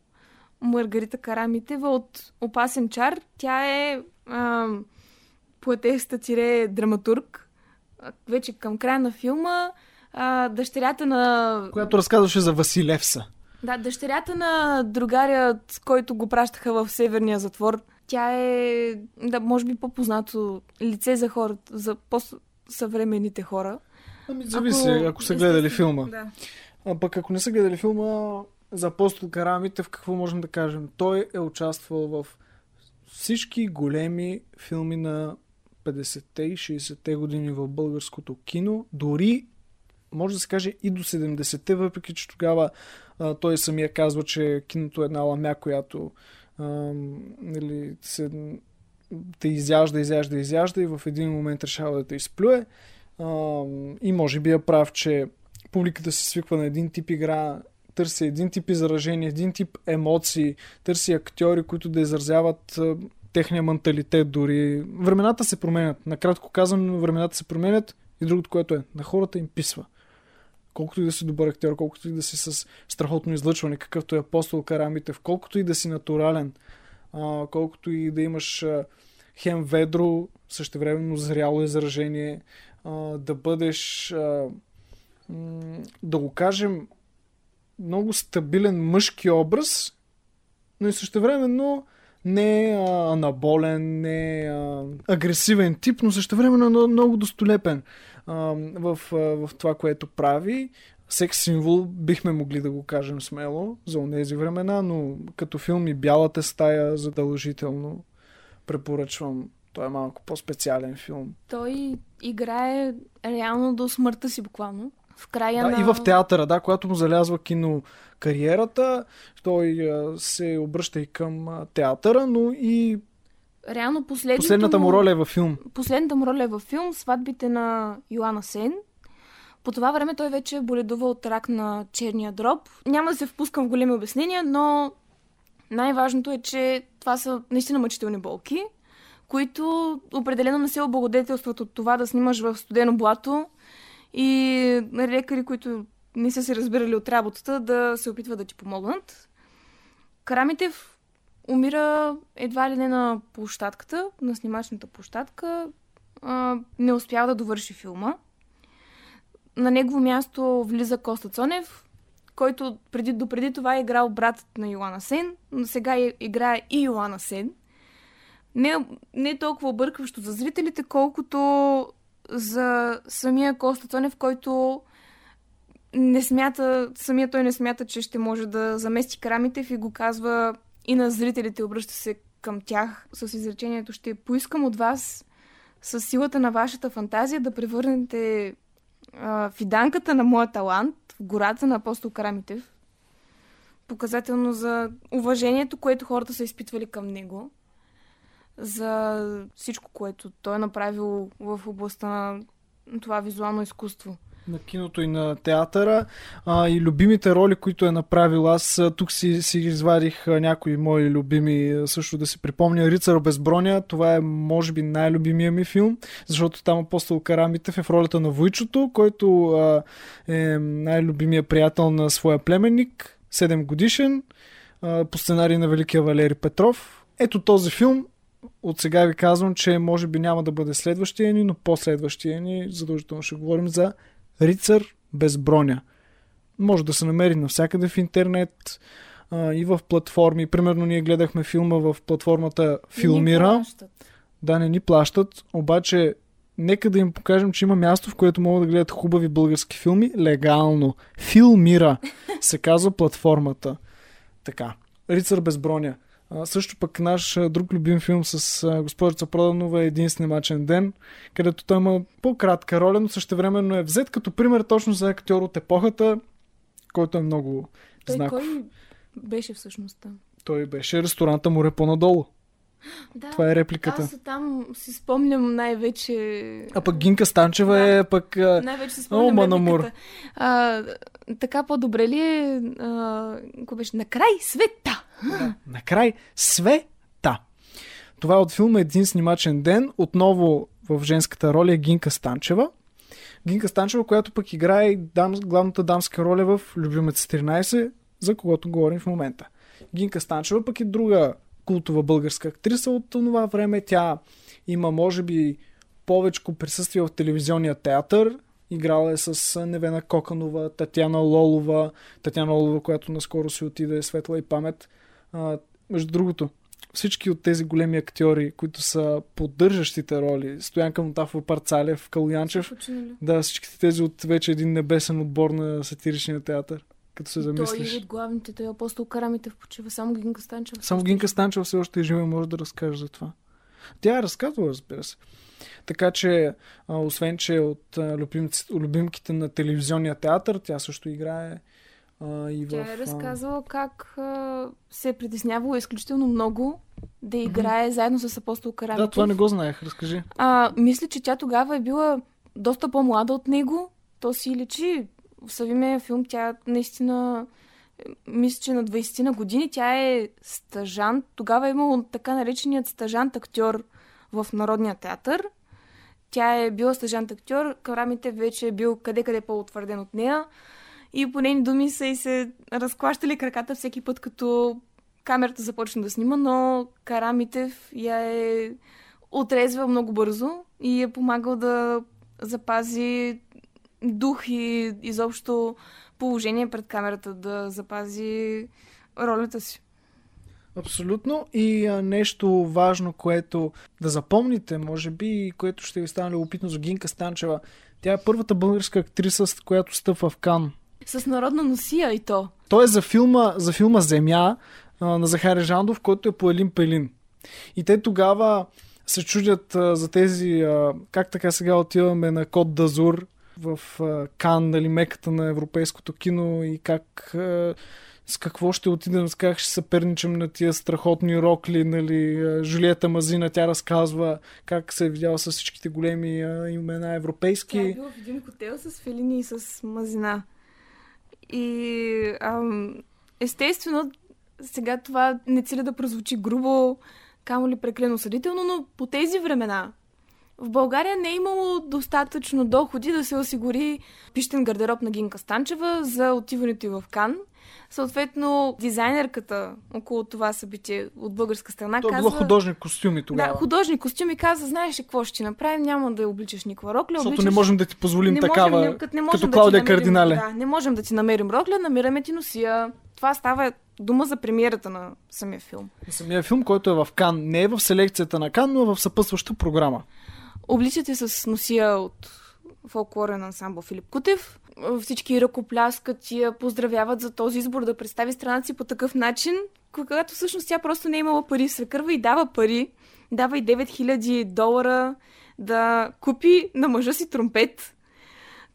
Speaker 3: Маргарита Карамитева от Опасен чар. Тя е а, поетеста тире драматург. Вече към края на филма а, дъщерята на...
Speaker 2: Която разказваше за Василевса.
Speaker 3: Да, дъщерята на другаря, с който го пращаха в Северния затвор. Тя е, да, може би по-познато лице за хората, за по-съвременните хора.
Speaker 2: Ами зависи, ако, ако са гледали
Speaker 3: естествено,
Speaker 2: филма.
Speaker 3: Да.
Speaker 2: А пък ако не са гледали филма, за апостол Карамитев какво можем да кажем? Той е участвал в всички големи филми на 50-те и 60-те години в българското кино, дори може да се каже и до 70-те, въпреки че тогава а, той самия казва, че киното е една ламя, която а, нали, се, те изяжда, изяжда, изяжда и в един момент решава да те изплюе. А, и може би е прав, че публиката се свиква на един тип игра, търси един тип изражение, един тип емоции, търси актьори, които да изразяват техния менталитет дори. Времената се променят. Накратко казано, времената се променят и другото, което е, на хората им писва. Колкото и да си добър актьор, колкото и да си с страхотно излъчване, какъвто е апостол Карамитев, колкото и да си натурален, а, колкото и да имаш а, хем ведро, същевременно зряло изражение, а, да бъдеш, а, м, да го кажем, много стабилен мъжки образ, но и същевременно не а, анаболен, не а, агресивен тип, но същевременно много, много достолепен в, в това, което прави. Секс символ бихме могли да го кажем смело за онези времена, но като филм и Бялата стая задължително препоръчвам. Той е малко по-специален филм.
Speaker 3: Той играе реално до смъртта си буквално. В края
Speaker 2: Да,
Speaker 3: на...
Speaker 2: и в театъра, да, когато му залязва кинокариерата, той а, се обръща и към театъра, но и
Speaker 3: Реално последното
Speaker 2: последната му роля е във филм.
Speaker 3: Последната му роля е във филм Сватбите на Йоана Сен. По това време той вече е боледувал от рак на черния дроб. Няма да се впускам в големи обяснения, но най-важното е, че това са наистина мъчителни болки, които определено не се облагодетелстват от това да снимаш в студено блато и лекари, които не са се разбирали от работата, да се опитват да ти помогнат. Карамитев умира едва ли не на площадката, на снимачната площадка. Не успява да довърши филма. На негово място влиза Коста Цонев, който преди, допреди това е играл брат на Йоана Сен, но сега е- играе и Йоана Сен. Не, не е толкова объркващо за зрителите, колкото за самия Коста Цонев, който не смята, самия той не смята, че ще може да замести Карамитев и го казва и на зрителите, обръща се към тях с изречението ще поискам от вас с силата на вашата фантазия да превърнете а, фиданката на моя талант в гората на апостол Карамитев. Показателно за уважението, което хората са изпитвали към него. За всичко, което той е направил в областта на това визуално изкуство
Speaker 2: на киното и на театъра а, и любимите роли, които е направил. Аз тук си, си извадих някои мои любими също да си припомня. Рицар без броня, това е може би най-любимия ми филм, защото там апостол Карамитев е в ролята на Войчото, който а, е най-любимия приятел на своя племенник, 7 годишен, а, по сценарий на Великия Валери Петров. Ето този филм от сега ви казвам, че може би няма да бъде следващия ни, но последващия ни задължително ще говорим за Рицар без броня. Може да се намери навсякъде в интернет а, и в платформи. Примерно ние гледахме филма в платформата Филмира. Да, не ни плащат, обаче нека да им покажем, че има място, в което могат да гледат хубави български филми легално. Филмира се казва платформата. Така. Рицар без броня. А, също пък наш друг любим филм с а, госпожица Проданова е Един снимачен ден, където той има по-кратка роля, но същевременно е взет като пример точно за актьор от епохата, който е много
Speaker 3: той
Speaker 2: знаков.
Speaker 3: кой беше всъщност там?
Speaker 2: Той беше ресторанта Море по-надолу.
Speaker 3: Да,
Speaker 2: Това е репликата.
Speaker 3: Аз там си спомням най-вече...
Speaker 2: А пък Гинка Станчева
Speaker 3: Да.
Speaker 2: е пък...
Speaker 3: Най-вече си спомням
Speaker 2: О,
Speaker 3: репликата. А, така по-добре ли е... А, какво беше? Накрай света!
Speaker 2: Накрай света. Това е от филма Един снимачен ден. Отново в женската роля е Гинка Станчева. Гинка Станчева, която пък играе дам, главната дамска роля в Любимец 13, за когото говорим в момента. Гинка Станчева пък е друга култова българска актриса от това време. Тя има, може би, повече присъствие в телевизионния театър. Играла е с Невена Коканова, Татяна Лолова, Татяна Лолова, която наскоро си отиде светла и памет. А, между другото, всички от тези големи актьори, които са поддържащите роли, Стоянка Мотафова, Парцалев, Калуянчев, да, всичките тези от вече един небесен отбор на сатиричния театър, като се
Speaker 3: Той
Speaker 2: замислиш.
Speaker 3: е от главните, той е апостол Карамитев почива, само Гинка Станчева.
Speaker 2: Само Гинка Станчева все още е жива и може да разкаже за това. Тя е разказвала, разбира се. Така че, а, освен че е от а, любимци- любимките на телевизионния театър, тя също играе а, и в...
Speaker 3: Тя е
Speaker 2: а,
Speaker 3: разказала как а, се е притеснявала изключително много да играе заедно с апостол Карамитев.
Speaker 2: Да, това не го знаех. Разкажи.
Speaker 3: А, мисля, че тя тогава е била доста по-млада от него. То си личи. В съвременния филм тя наистина е, мисля, че на 20 на години тя е стажант. Тогава е имало така нареченият стажант актьор в Народния театър. Тя е била стажант актьор, Карамите вече е бил къде-къде по-утвърден от нея. И по нейни думи са и се разклащали краката всеки път, като камерата започна да снима, но Карамитев я е отрезва много бързо и е помагал да запази дух и изобщо положение пред камерата, да запази ролята си.
Speaker 2: Абсолютно. И а, нещо важно, което да запомните, може би, което ще ви стане любопитно за Гинка Станчева. Тя е първата българска актриса, която стъпва в Кан.
Speaker 3: С народна носия и то.
Speaker 2: Той е за филма, за филма Земя а, на Захари Жандов, който е по Елин Пелин. И те тогава се чудят а, за тези, а, как така сега отиваме на Код Дазур в а, Кан, нали, меката на европейското кино и как а, с какво ще отидем, с как ще съперничам на тия страхотни рокли, нали, Жулиета Мазина, тя разказва как се е видяла с всичките големи а, имена европейски.
Speaker 3: Тя е била в един хотел с фелини и с мазина. И ам, естествено, сега това не цели да прозвучи грубо, камо ли прекалено съдително, но по тези времена в България не е имало достатъчно доходи да се осигури пищен гардероб на Гинка Станчева за отиването й в Кан. Съответно, дизайнерката около това събитие от българска страна
Speaker 2: Той е
Speaker 3: казва...
Speaker 2: било художник костюми тогава.
Speaker 3: Да, художник костюми каза, знаеш ли какво ще направим, няма да обличаш никаква рокля.
Speaker 2: Защото
Speaker 3: обличаш...
Speaker 2: не можем да ти позволим
Speaker 3: не
Speaker 2: такава,
Speaker 3: можем, не, като, не можем
Speaker 2: като
Speaker 3: да
Speaker 2: Клаудия
Speaker 3: намерим,
Speaker 2: Кардинале.
Speaker 3: Да, не можем да ти намерим рокля, намираме ти носия. Това става дума за премиерата на самия филм.
Speaker 2: Самия филм, който е в Кан, не е в селекцията на Кан, но е в съпътстваща програма.
Speaker 3: Обличате с носия от фолклорен ансамбъл Филип Кутев. Всички ръкопляскат и я поздравяват за този избор да представи страната си по такъв начин, когато всъщност тя просто не е имала пари. Свекърва и дава пари. Дава и 9000 долара да купи на мъжа си тромпет.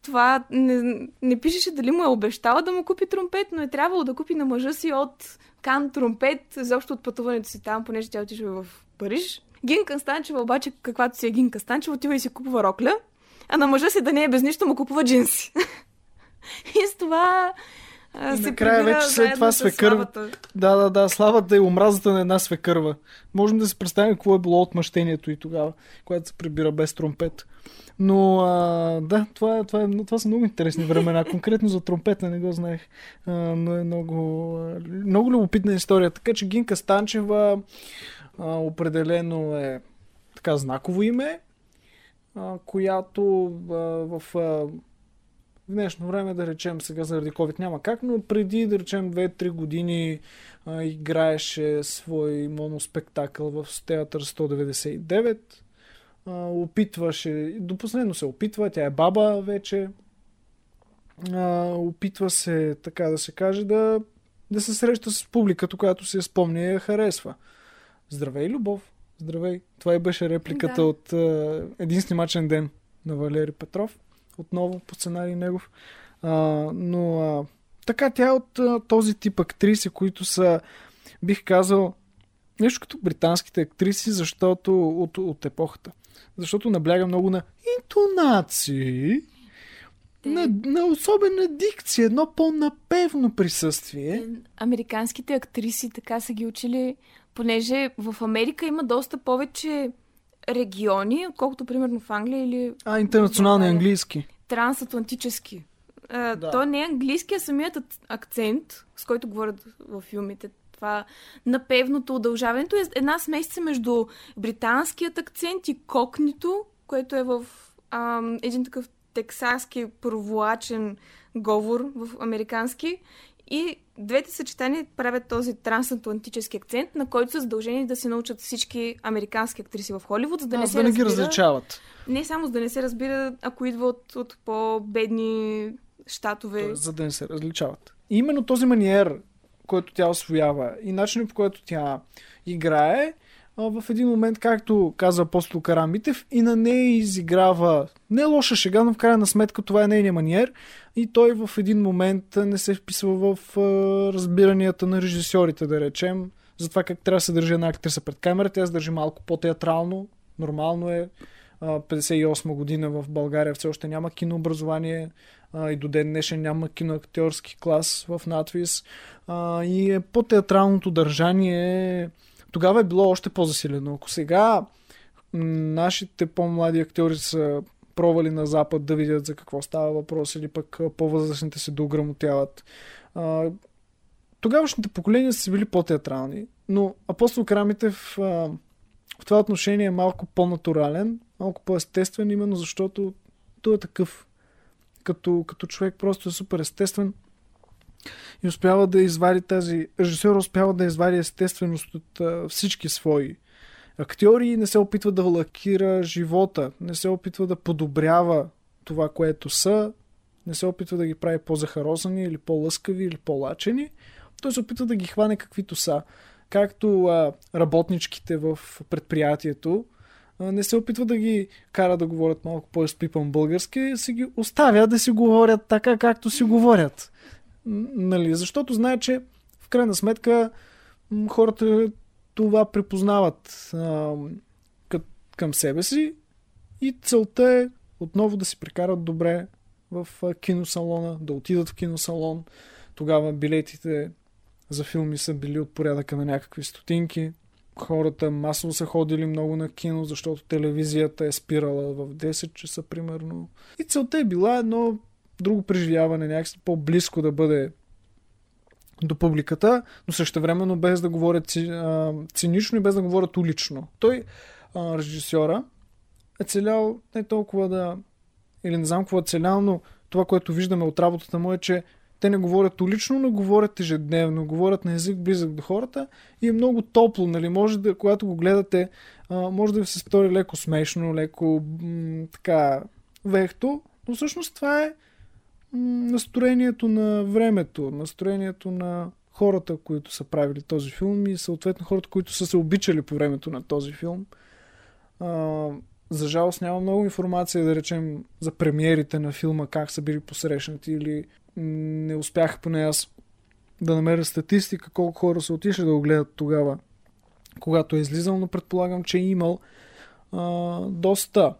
Speaker 3: Това не, не пишеше дали му е обещала да му купи тромпет, но е трябвало да купи на мъжа си от Кан тромпет, защо от пътуването си там, понеже тя отишва в Париж. Гинка Станчева обаче, каквато си е Гинка Станчева, отива и си купува рокля, а на мъжа си да не е без нищо, му купува джинси. и с това а, се
Speaker 2: накрая вече след това свекър... Да, да, да, славата и омразата на една свекърва. Можем да си представим какво е било отмъщението и тогава, когато се прибира без тромпет. Но а, да, това, това, е, това са много интересни времена. Конкретно за тромпета не го знаех. А, но е много, много любопитна история. Така че Гинка Станчева а, определено е така знаково име, а, която а, в а, в днешно време, да речем, сега заради COVID няма как, но преди, да речем, 2-3 години а, играеше свой моноспектакъл в Театър 199. А, опитваше, до последно се опитва, тя е баба вече. А, опитва се, така да се каже, да, да се среща с публиката, която се спомня и харесва. Здравей, любов! Здравей! Това и беше репликата
Speaker 3: Да.
Speaker 2: от а, един снимачен ден на Валери Петров. Отново по сценарий негов. А, но а, така тя е от а, този тип актриси, които са, бих казал, нещо като британските актриси, защото от, от епохата. Защото набляга много на интонации,
Speaker 3: Те-
Speaker 2: на, на особена дикция, едно по-напевно присъствие.
Speaker 3: Американските актриси така са ги учили, понеже в Америка има доста повече региони, отколкото примерно в Англия или
Speaker 2: А, интернационални английски.
Speaker 3: трансатлантически. А,
Speaker 2: Да.
Speaker 3: То не е английски, а самият ак- акцент, с който говорят в филмите. Това напевното удължаването е една смесица между британският акцент и кокнито, което е в ам, един такъв тексаски проволачен говор в американски. И двете съчетания правят този трансатлантически акцент, на който са задължени да се научат всички американски актриси в Холивуд, за да
Speaker 2: Да,
Speaker 3: не се
Speaker 2: да не ги различават.
Speaker 3: не само за да не се разбира, ако идва от, от по-бедни щатове.
Speaker 2: Тоест, за да не се различават. И именно този маниер, който тя освоява и начинът по който тя играе, а, в един момент, както каза апостол Карамитев, и на нея изиграва не лоша шега, но в крайна сметка това е нейният маниер и той в един момент не се вписва в разбиранията на режисьорите, да речем, за това как трябва да се държи една актриса пред камера. Тя се държи малко по-театрално, нормално е. А, 58 година в България все още няма кинообразование и до ден днешен няма киноактьорски клас в надвис и е по-театралното държание тогава е било още по-засилено. Ако сега нашите по-млади актьори са пробвали на Запад да видят за какво става въпрос или пък по-възрастните се доограмотяват. А, тогавашните поколения са били по-театрални, но апостол Карамитев а, в това отношение е малко по-натурален, малко по-естествен, именно защото той е такъв. Като, като човек просто е супер естествен и успява да извади тази... Режисьор успява да извади естественост от а, всички свои актьори и не се опитва да лакира живота, не се опитва да подобрява това, което са, не се опитва да ги прави по-захаросани или по-лъскави или по-лачени. Той се опитва да ги хване каквито са. Както а, работничките в предприятието, не се опитва да ги кара да говорят малко по-изпипан български, се ги оставя да си говорят така, както си говорят. Нали? Защото знае, че в крайна сметка хората това припознават а, към себе си и целта е отново да си прекарат добре в киносалона, да отидат в киносалон. Тогава билетите за филми са били от порядъка на някакви стотинки. Хората масово са ходили много на кино, защото телевизията е спирала в 10 часа, примерно. И целта е била едно друго преживяване, някакси по-близко да бъде до публиката, но същевременно без да говорят цинично и без да говорят улично. Той, режисьора, е целял не толкова да... Или не знам какво е целял, но това, което виждаме от работата му е, че те не говорят улично, но говорят ежедневно, говорят на език близък до хората и е много топло, нали? Може да, когато го гледате, може да ви се стори леко смешно, леко м- така вехто, но всъщност това е настроението на времето, настроението на хората, които са правили този филм и съответно хората, които са се обичали по времето на този филм. А, за жалост няма много информация, да речем, за премиерите на филма, как са били посрещнати или не успях поне аз да намеря статистика колко хора са отишли да го гледат тогава, когато е излизал, но предполагам, че е имал а, доста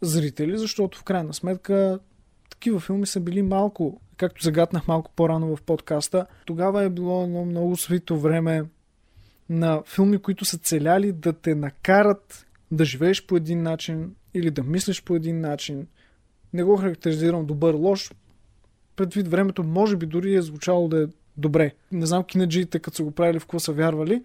Speaker 2: зрители, защото в крайна сметка такива филми са били малко, както загаднах малко по-рано в подкаста. Тогава е било едно много свито време на филми, които са целяли да те накарат да живееш по един начин или да мислиш по един начин. Не го характеризирам добър, лош. Предвид времето, може би дори е звучало да е добре. Не знам кинаджиите, като са го правили, в какво са вярвали,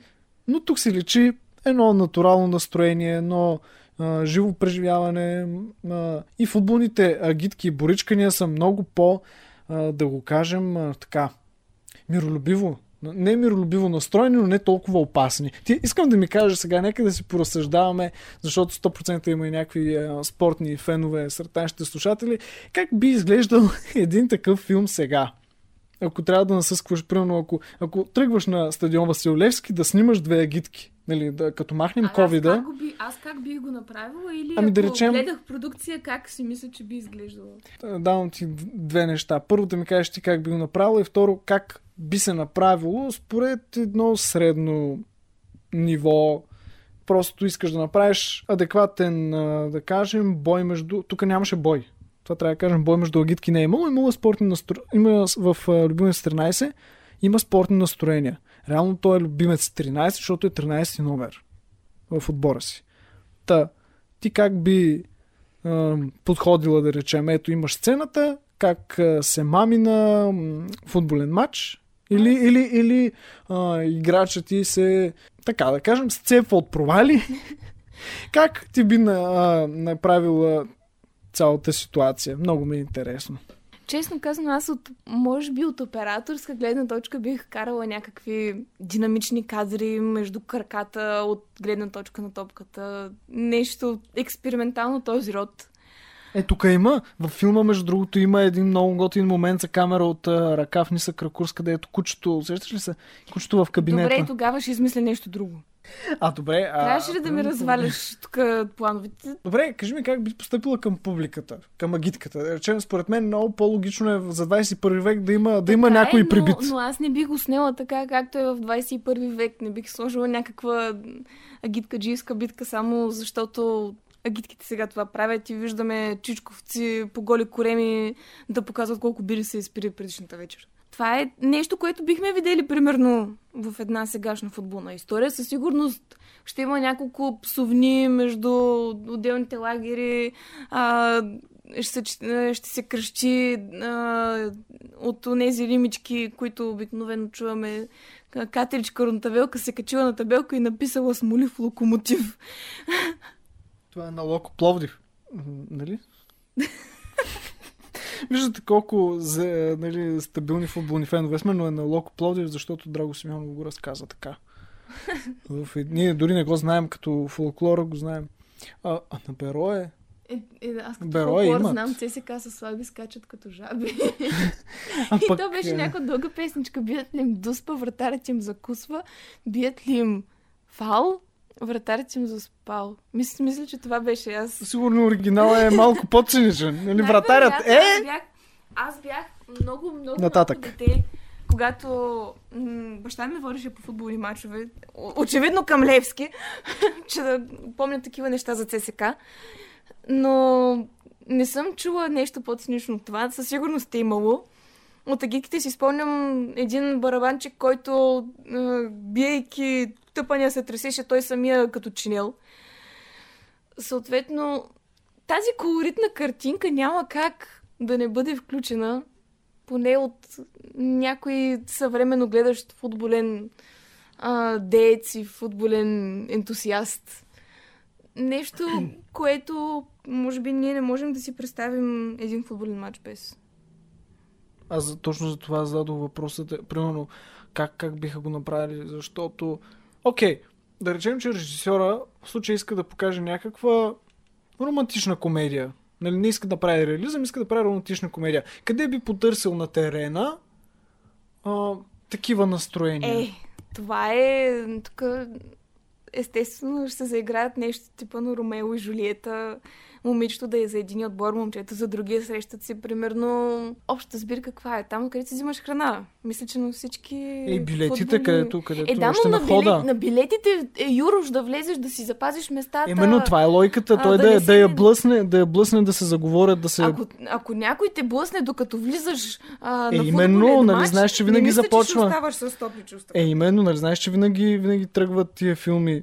Speaker 2: но тук се личи едно натурално настроение, едно а, живо преживяване. А, и футболните агитки и боричкания са много по, а, да го кажем, а, така, миролюбиво не миролюбиво настроени, но не толкова опасни. Ти искам да ми кажеш сега, нека да си поразсъждаваме, защото 100% има и някакви а, спортни фенове сред нашите слушатели. Как би изглеждал един такъв филм сега? Ако трябва да насъскваш, примерно, ако, ако тръгваш на стадион Васил да снимаш две агитки, нали, да, като махнем ковида.
Speaker 3: Аз, как би, аз как бих го направила или
Speaker 2: ами, да речем...
Speaker 3: гледах продукция, как си мисля, че би изглеждало?
Speaker 2: Давам ти две неща. Първо да ми кажеш ти как би го направила и второ как би се направило според едно средно ниво. Просто искаш да направиш адекватен, да кажем, бой между... Тук нямаше бой. Това трябва да кажем, бой между агитки не е имало. Имало спортни настро... Има в Любимец 13 има спортни настроения. Реално той е любимец 13, защото е 13 номер в отбора си. Та, ти как би е, подходила да речем, ето имаш сцената, как се мами на футболен матч, или, или, или а, играчът ти се, така да кажем, сцепва от провали. как ти би на, а, направила цялата ситуация? Много ми е интересно.
Speaker 3: Честно казано, аз от, може би от операторска гледна точка бих карала някакви динамични кадри между краката от гледна точка на топката. Нещо експериментално този род.
Speaker 2: Е, тук има. В филма, между другото, има един много готин момент за камера от ръка в Ниса Кракурс, където кучето, усещаш ли се? Кучето в кабинета.
Speaker 3: Добре, тогава ще измисля нещо друго.
Speaker 2: А, добре. А...
Speaker 3: Трябваше ли да ми разваляш тук плановете?
Speaker 2: Добре, кажи ми как би поступила към публиката, към агитката. Речем, според мен много по-логично е за 21 век да има, да има някой е, прибит.
Speaker 3: Но, но аз не бих го снела така, както е в 21 век. Не бих сложила някаква агитка джийска битка, само защото агитките сега това правят и виждаме чичковци по голи кореми да показват колко бири се изпири предишната вечер. Това е нещо, което бихме видели примерно в една сегашна футболна история. Със сигурност ще има няколко псовни между отделните лагери. А, ще, ще се кръщи а, от тези лимички, които обикновено чуваме. Катеричка Рунтавелка се качила на табелка и написала Смолив локомотив.
Speaker 2: Това е на Локо Пловдив. Нали? Виждате колко за, нали, стабилни футболни фенове сме, но е на Локо Пловдив, защото Драго Симеонов го разказа така. В, ние дори не го знаем като фолклора, го знаем. А, а на Беро е...
Speaker 3: Е, е, аз като Беро фолклор имат. знам, ЦСК са слаби, скачат като жаби. а и пък... то беше е. някаква дълга песничка. Бият ли им дуспа, вратарят им закусва, бият ли им фал, Вратарят им заспал. Мисля, мисля, че това беше аз.
Speaker 2: Сигурно оригинал е малко по-циничен. Нали, вратарят е...
Speaker 3: Аз бях, аз бях много, много, Нататък. много дете, когато м- баща ми водеше по футболни матчове, очевидно към Левски, че да помня такива неща за ЦСК, но не съм чула нещо по-цинично от това. Със сигурност е имало. От агитките си спомням един барабанчик, който биейки тъпания се тресеше той самия като чинел. Съответно, тази колоритна картинка няма как да не бъде включена поне от някой съвременно гледащ футболен а, деец и футболен ентусиаст. Нещо, което може би ние не можем да си представим един футболен матч без.
Speaker 2: Аз точно за това зададох въпросът. Примерно, как, как биха го направили, защото Окей, okay, да речем, че режисьора в случай иска да покаже някаква романтична комедия. Нали, не иска да прави реализъм, иска да прави романтична комедия. Къде би потърсил на терена а, такива настроения?
Speaker 3: Е, това е тук естествено ще се заиграят нещо типа на Ромео и Жулиета, момичето да е за един отбор, момчето за другия, срещат си примерно общата сбирка каква е там, където си взимаш храна. Мисля, че на всички
Speaker 2: И билетите,
Speaker 3: футболни-
Speaker 2: където, където
Speaker 3: Е, да, но
Speaker 2: на входа.
Speaker 3: билет, на билетите е юрош да влезеш, да си запазиш местата.
Speaker 2: Именно това е логиката.
Speaker 3: а,
Speaker 2: Той
Speaker 3: да
Speaker 2: да,
Speaker 3: не
Speaker 2: я-
Speaker 3: се-
Speaker 2: да, я блъсне, да я блъсне, да се заговорят, да се...
Speaker 3: Ако, ако някой те блъсне докато влизаш а,
Speaker 2: Е,
Speaker 3: на
Speaker 2: именно,
Speaker 3: футболен
Speaker 2: нали
Speaker 3: матч,
Speaker 2: знаеш, че
Speaker 3: не
Speaker 2: винаги
Speaker 3: мисля,
Speaker 2: започва.
Speaker 3: Че ще оставаш с топли чувства.
Speaker 2: Е, именно, нали знаеш, че винаги, винаги тръгват тия филми,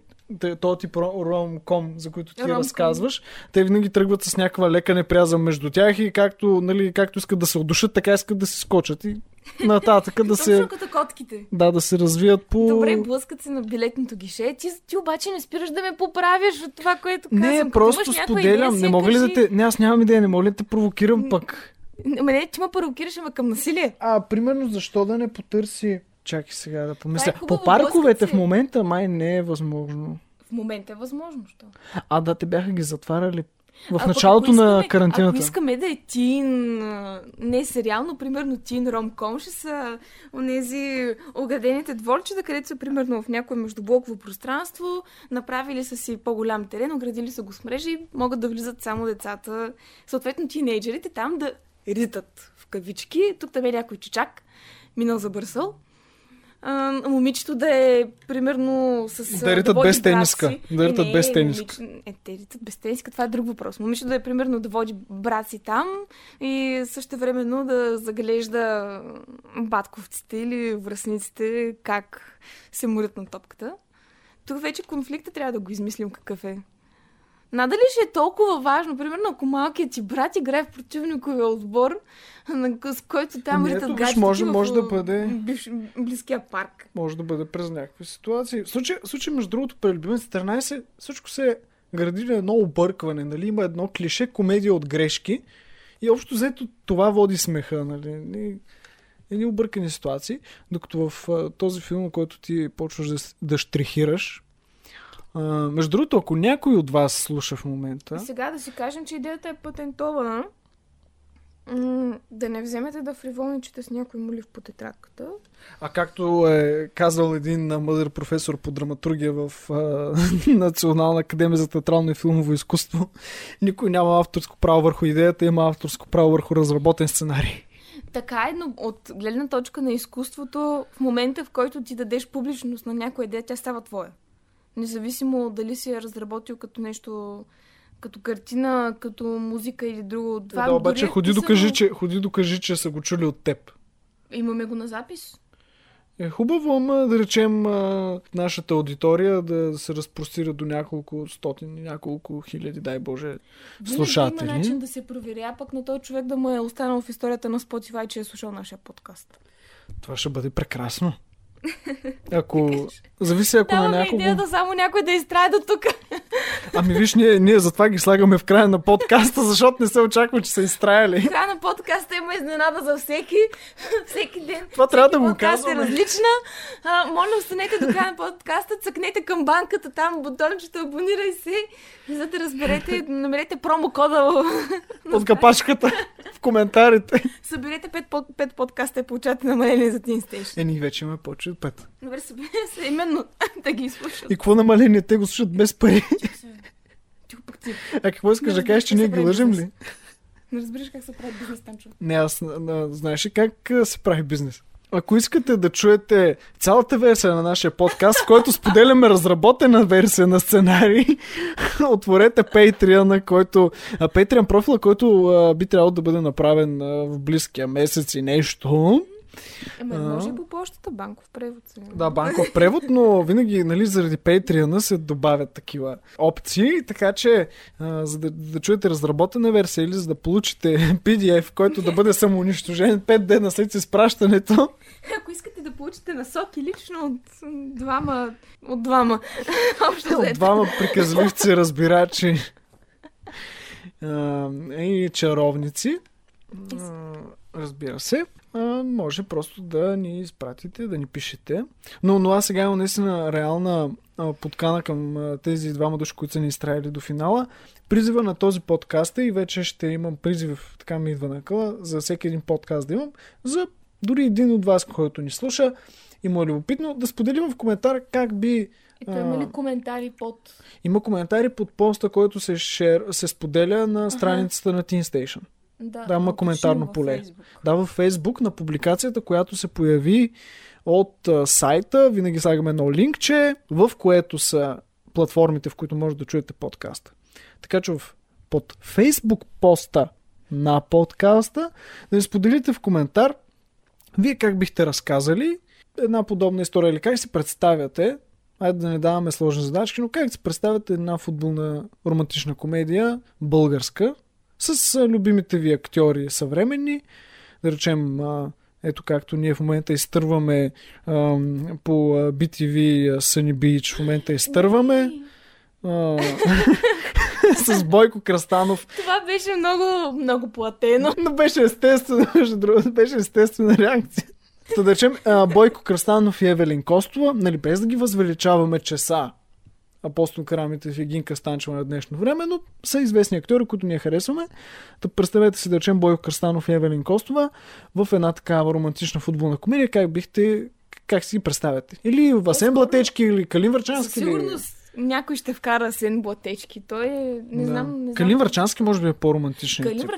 Speaker 2: този тип ро- ромком, за които ти
Speaker 3: Ромком.
Speaker 2: разказваш, те винаги тръгват с някаква лека неприязъм между тях и както, нали, както искат да се отдушат, така искат да се скочат и нататък да се,
Speaker 3: като котките.
Speaker 2: да, да се развият по...
Speaker 3: Добре, блъскат се на билетното гише. Ти, ти обаче не спираш да ме поправяш от това, което казвам.
Speaker 2: Не,
Speaker 3: Като
Speaker 2: просто споделям.
Speaker 3: идея,
Speaker 2: Не мога ли да те... Не, аз нямам идея, не мога ли да те провокирам пък?
Speaker 3: Не, ти ме провокираш, ама към насилие.
Speaker 2: А, примерно, защо да не потърси... Чакай сега да помисля.
Speaker 3: Е хубаво,
Speaker 2: По парковете в момента май не е възможно.
Speaker 3: В момента е възможно, що?
Speaker 2: А, да, те бяха ги затваряли в
Speaker 3: А
Speaker 2: началото
Speaker 3: ако
Speaker 2: на
Speaker 3: искаме-
Speaker 2: карантината.
Speaker 3: Ако искаме да е тин, не сериално, примерно тин ромком, ще са онези оградените дворчета, където са примерно в някое междублоково пространство, направили са си по-голям терен, оградили са го с мрежи и могат да влизат само децата, съответно тинейджерите там да ритат в кавички. Тук там е някой чичак, минал за бърсъл. А, момичето да е примерно с...
Speaker 2: Да ритат
Speaker 3: води
Speaker 2: без тениска. Да
Speaker 3: Е,
Speaker 2: ритат
Speaker 3: не,
Speaker 2: без тениска.
Speaker 3: момиче- Е, те ритат без тениска, това е друг въпрос. Момичето да е примерно да води брат си там и също времено да заглежда батковците или връзниците как се морят на топката. Тук вече конфликта трябва да го измислим какъв е. Надали ще е толкова важно, примерно ако малкият ти брат играе в противниковия отбор, с който там
Speaker 2: Ами
Speaker 3: ритат гаджети
Speaker 2: може- може да бъде-
Speaker 3: бивш, близкия парк.
Speaker 2: Може да бъде през някакви ситуации. В случай, в случай между другото, при Любимец 13 всичко се гради на едно объркване. Нали? Има едно клише, комедия от грешки. И общо взето това води смеха. Нали? Едни- объркани ситуации. Докато в този филм, който ти почваш да, да штрихираш, а, между другото, ако някой от вас слуша в момента,
Speaker 3: И сега да си кажем, че идеята е патентована. М, да не вземете да фриволничите с някой молив по тетрадката.
Speaker 2: А както е казал един мъдър професор по драматургия в а, Национална академия за театрално и филмово изкуство, никой няма авторско право върху идеята, има авторско право върху разработен сценарий.
Speaker 3: Така е, но от гледна точка на изкуството, в момента в който ти дадеш публичност на някоя идея, тя става твоя. Независимо дали си я разработил като нещо, като картина, като музика или друго. Това
Speaker 2: Е, да, обаче
Speaker 3: е
Speaker 2: ходи,
Speaker 3: писано-
Speaker 2: докажи, че, ходи докажи, че са го чули от теб.
Speaker 3: Имаме го на запис.
Speaker 2: Е хубаво, ама да речем нашата аудитория да се разпростира до няколко стотин, няколко хиляди, дай Боже,
Speaker 3: Винаги
Speaker 2: слушатели.
Speaker 3: има начин да се провери, а пък на този човек да му е останал в историята на Spotify, че е слушал нашия подкаст.
Speaker 2: Това ще бъде прекрасно. Ако... Зависи ако на
Speaker 3: Даваме
Speaker 2: някого...
Speaker 3: идеята само някой да изтрае до тук.
Speaker 2: Ами виж, ние, ние затова ги слагаме в края на подкаста, защото не се очаква, че са изтраяли.
Speaker 3: Края на подкаста има изненада за всеки. всеки ден.
Speaker 2: Това трябва
Speaker 3: Всеки
Speaker 2: да го
Speaker 3: подкаст
Speaker 2: казваме.
Speaker 3: е различна. А, моля, останете до края на подкаста, цъкнете към банката, там бутончето, абонирай се, за да разберете, намерете промокода.
Speaker 2: От капачката в коментарите.
Speaker 3: Съберете 5, под, 5 подкаста и получате намаление за Teen Station.
Speaker 2: Е, ние вече имаме повече от пет.
Speaker 3: Добре, съберете се именно да ги изслушат.
Speaker 2: И какво намаление? Те го слушат без пари.
Speaker 3: Тихо пък ти.
Speaker 2: А какво искаш да кажеш, че ние ги
Speaker 3: прави
Speaker 2: ли?
Speaker 3: Не разбираш как се прави бизнес, Танчо.
Speaker 2: Не, аз знаеш ли как се прави бизнес? Ако искате да чуете цялата версия на нашия подкаст, в който споделяме разработена версия на сценарий, отворете Patreon, на който, Patreon профила, който а, би трябвало да бъде направен а, в близкия месец и нещо.
Speaker 3: Ема
Speaker 2: А.
Speaker 3: може и по почтата, банков превод. Се.
Speaker 2: Да, банков превод, но винаги нали, заради Patreon се добавят такива опции, така че а, за да, да чуете разработена версия или за да получите PDF, който да бъде самоунищожен 5 дена след изпращането,
Speaker 3: Ако искате да получите насоки лично от двама, от двама, общо
Speaker 2: от двама приказливци, разбирачи а, и чаровници, разбира се, а, може просто да ни изпратите, да ни пишете. Но, но аз сега имам наистина реална а, подкана към а, тези двама души, които са ни изтраили до финала. Призива на този подкаст е и вече ще имам призив, така ми идва на къла, за всеки един подкаст да имам, за дори един от вас, който ни слуша и му е любопитно, да споделим в коментар как би
Speaker 3: Ето има ли коментари под...
Speaker 2: Има коментари под поста, който се, шер, се споделя на страницата на Teen Station.
Speaker 3: Да,
Speaker 2: Да, има коментарно поле.
Speaker 3: Фейсбук.
Speaker 2: Да, във Facebook на публикацията, която се появи от а, сайта, винаги слагаме едно линкче, в което са платформите, в които може да чуете подкаста. Така че в, под Facebook поста на подкаста да ни споделите в коментар вие как бихте разказали една подобна история или как си представяте Айде да не даваме сложни задачки, но как си представяте една футболна романтична комедия, българска, с любимите ви актьори съвременни, да речем, ето както ние в момента изтърваме ам, по BTV Sunny Beach, в момента изтърваме а, с Бойко Крастанов.
Speaker 3: Това беше много, много платено.
Speaker 2: Но беше естествено, беше естествена реакция. Та да речем, Бойко Крастанов и Евелин Костова, нали, без да ги възвеличаваме, че са Апостол Карамитев и Гинка Станчева на днешно време, но са известни актьори, които ние харесваме. Та представете си да речем Бойко Кръстанов и Евелин Костова в една такава романтична футболна комедия. Как бихте, как си ги представяте? Или Васен Блатечки, или Калин
Speaker 3: Със
Speaker 2: Върчански? Или...
Speaker 3: сигурност някой ще вкара Сен Блатечки. Той е... Не
Speaker 2: Да.
Speaker 3: знам... Не знам.
Speaker 2: Калин Върчански може би е по-романтичен
Speaker 3: Калин
Speaker 2: тип.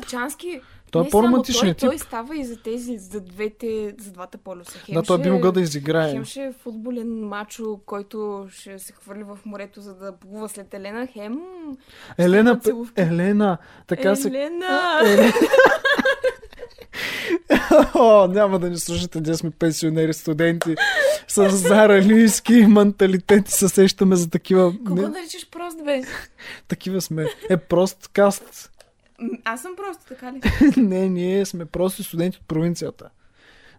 Speaker 2: Той е
Speaker 3: не само той,
Speaker 2: тип.
Speaker 3: той става и за тези, за двете, за двата полюса. Хем
Speaker 2: Да, той би могъл да изиграе.
Speaker 3: Хем ще е футболен мачо, който ще се хвърли в морето, за да плува след Елена. Хем...
Speaker 2: Елена. Елена, така се...
Speaker 3: Елена!
Speaker 2: Елена. О, няма да ни слушате, ние сме пенсионери, студенти с заралийски менталитет и се сещаме за такива...
Speaker 3: Кого наричаш прост, бе?
Speaker 2: такива сме. Е, прост каст.
Speaker 3: Аз съм просто, така ли?
Speaker 2: Не, ние сме просто студенти от провинцията.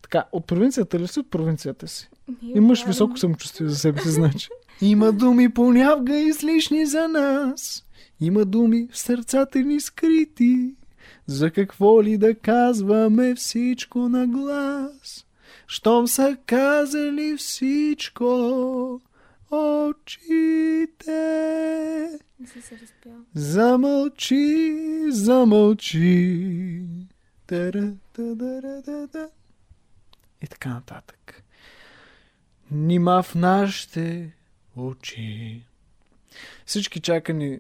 Speaker 2: Така, от провинцията ли си от провинцията си?
Speaker 3: Ние
Speaker 2: Имаш
Speaker 3: правим-
Speaker 2: високо самочувствие за себе си, значи. Има думи понякога излишни за нас. Има думи в сърцата ни скрити. За какво ли да казваме всичко на глас? Щом са казали всичко, очите.
Speaker 3: Не си се.
Speaker 2: Замълчи, замълчи. Тара, тадара, да. И така нататък. Нима в нашите очи. Всички чакани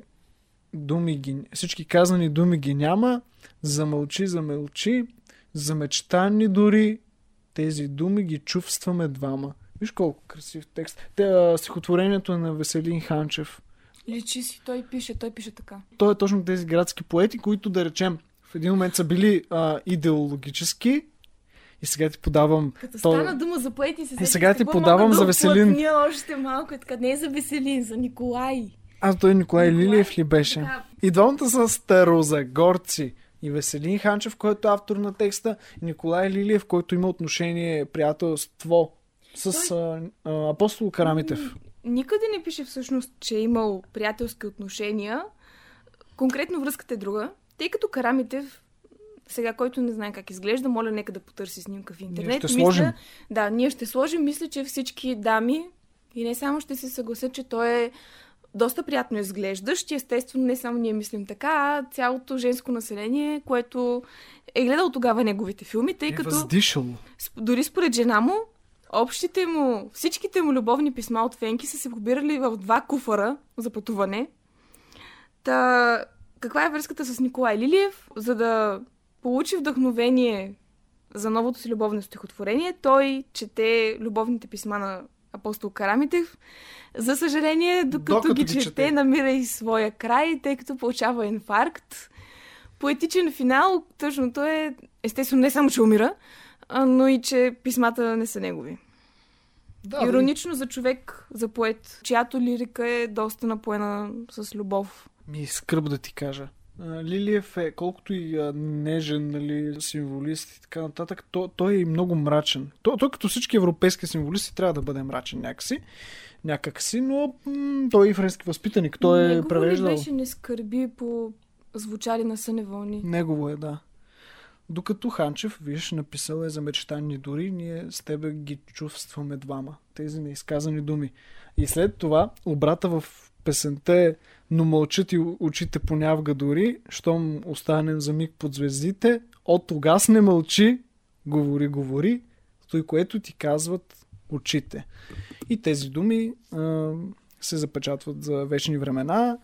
Speaker 2: думи ги, всички казани думи ги няма. Замълчи, замълчи. Замечтани дори. Тези думи ги чувстваме двама. Виж колко красив текст. Те, а, стихотворението е на Веселин Ханчев.
Speaker 3: Личи си, той пише, той пише така.
Speaker 2: той е точно тези градски поети, които да речем в един момент са били а, идеологически и сега ти подавам
Speaker 3: Като
Speaker 2: то-
Speaker 3: стана дума за поети, се
Speaker 2: Е, сега ти подавам за
Speaker 3: да
Speaker 2: Веселин.
Speaker 3: уплътня още малко и така. Не е за Веселин, за Николай.
Speaker 2: Аз той Николай
Speaker 3: Николай,
Speaker 2: Лилиев ли беше?
Speaker 3: така.
Speaker 2: И двамата са старозагорци. И Веселин Ханчев, който е автор на текста, и Николай Лилиев, който има отношение, приятелство с а, а, апостол Карамитев.
Speaker 3: Никъде не пише всъщност, че е имал приятелски отношения. Конкретно връзката е друга. Тъй като Карамитев, сега който не знае как изглежда, моля нека да потърси снимка в интернет.
Speaker 2: ще сложим.
Speaker 3: Да, ние ще сложим. Мисля, че всички дами и не само ще се съгласят, че той е доста приятно изглеждащ и естествено не само ние мислим така, а цялото женско население, което е гледал тогава неговите филми, тъй
Speaker 2: Е
Speaker 3: като...
Speaker 2: въздишал.
Speaker 3: Сп- Дори според жена му, общите му, всичките му любовни писма от Фенки са се побирали в два куфара за пътуване. Та, каква е връзката с Николай Лилиев? За да получи вдъхновение за новото си любовно стихотворение, той чете любовните писма на апостол Карамитев. За съжаление, докато,
Speaker 2: Докато
Speaker 3: ги
Speaker 2: ги
Speaker 3: чете,
Speaker 2: чете.
Speaker 3: намира и своя край, тъй като получава инфаркт. Поетичен финал, тъжното е, естествено, не само, че умира, но и че писмата не са негови.
Speaker 2: Да,
Speaker 3: Иронично за човек, за поет, чиято лирика е доста напоена с любов.
Speaker 2: Ми скръп да ти кажа. Лилиев е, колкото и а, нежен, нали, символист и така нататък, то, той е и много мрачен. Той, той като всички европейски символисти трябва да бъде мрачен някакси, някакси, но м- той е и френски възпитаник. Той е
Speaker 3: Негово
Speaker 2: превеждал.
Speaker 3: ли беше не скърби по звучали на съне вълни?
Speaker 2: Негово е, да. Докато Ханчев, виж, написал е за мечтани дори, ние с тебе ги чувстваме двама. Тези неизказани думи. И след това, обрата в песента е но мълчат и очите понявга дори, щом останем за миг под звездите, от тогас не мълчи, говори, говори, той което ти казват очите. И тези думи а, се запечатват за вечни времена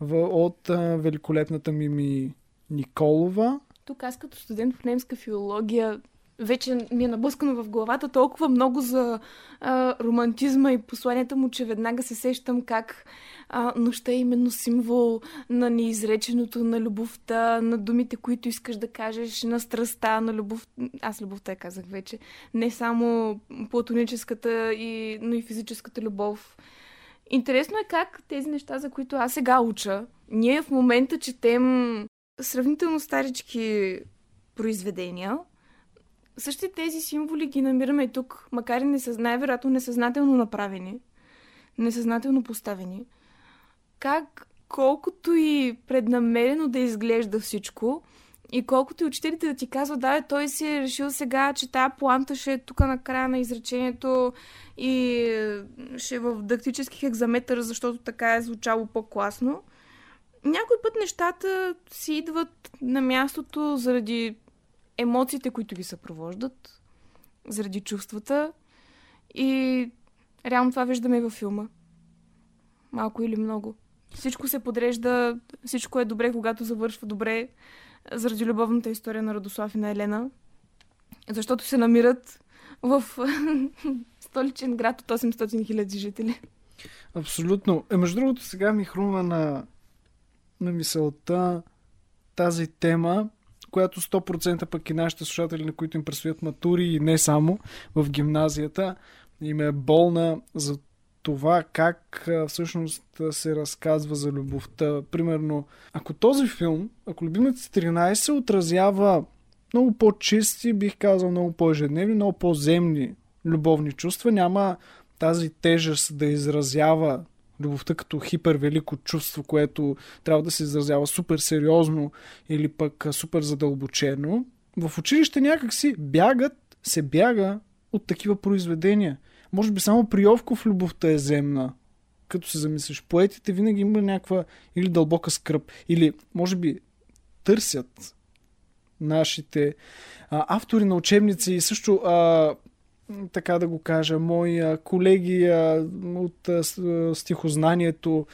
Speaker 2: в, от а, великолепната Мими Николова.
Speaker 3: Тук аз като студент по немска филология вече ми е наблъскано в главата толкова много за а, романтизма и посланията му, че веднага се сещам как а, нощта е именно символ на неизреченото, на любовта, на думите, които искаш да кажеш, на страста, на любов. Аз любовта я казах вече. Не само платоническата, и, но и физическата любов. Интересно е как тези неща, за които аз сега уча, ние в момента четем сравнително старички произведения, същите тези символи ги намираме и тук, макар и несъз... най-вероятно несъзнателно направени, несъзнателно поставени. Как, колкото и преднамерено да изглежда всичко, и колкото и учителите да ти казват, да, той си е решил сега, че тая планта ще е тук на края на изречението и ще е в дактически хекзаметър, защото така е звучало по-класно. Някой път нещата си идват на мястото заради емоциите, които ги съпровождат, заради чувствата. И реално това виждаме и във филма. Малко или много. Всичко се подрежда, всичко е добре, когато завършва добре, заради любовната история на Радослав и на Елена. Защото се намират в столичен град от 800 хиляди жители.
Speaker 2: Абсолютно. Е, между другото, сега ми хрумва на, на мисълта тази тема, която 100% пък и нашите слушатели, на които им предстоят матури и не само в гимназията, им е болна за това как всъщност се разказва за любовта. Примерно, ако този филм, ако Любимец 13 отразява много по-чисти, бих казал много по-ежедневни, много по-земни любовни чувства, няма тази тежест да изразява любовта като хипервелико чувство, което трябва да се изразява супер сериозно или пък супер задълбочено, в училище някак си бягат, се бяга от такива произведения. Може би само при Йовков любовта е земна, като се замислиш. Поетите винаги има някаква или дълбока скръп, или може би търсят нашите а, автори на учебници и също а, така да го кажа, мои колеги от стихознанието,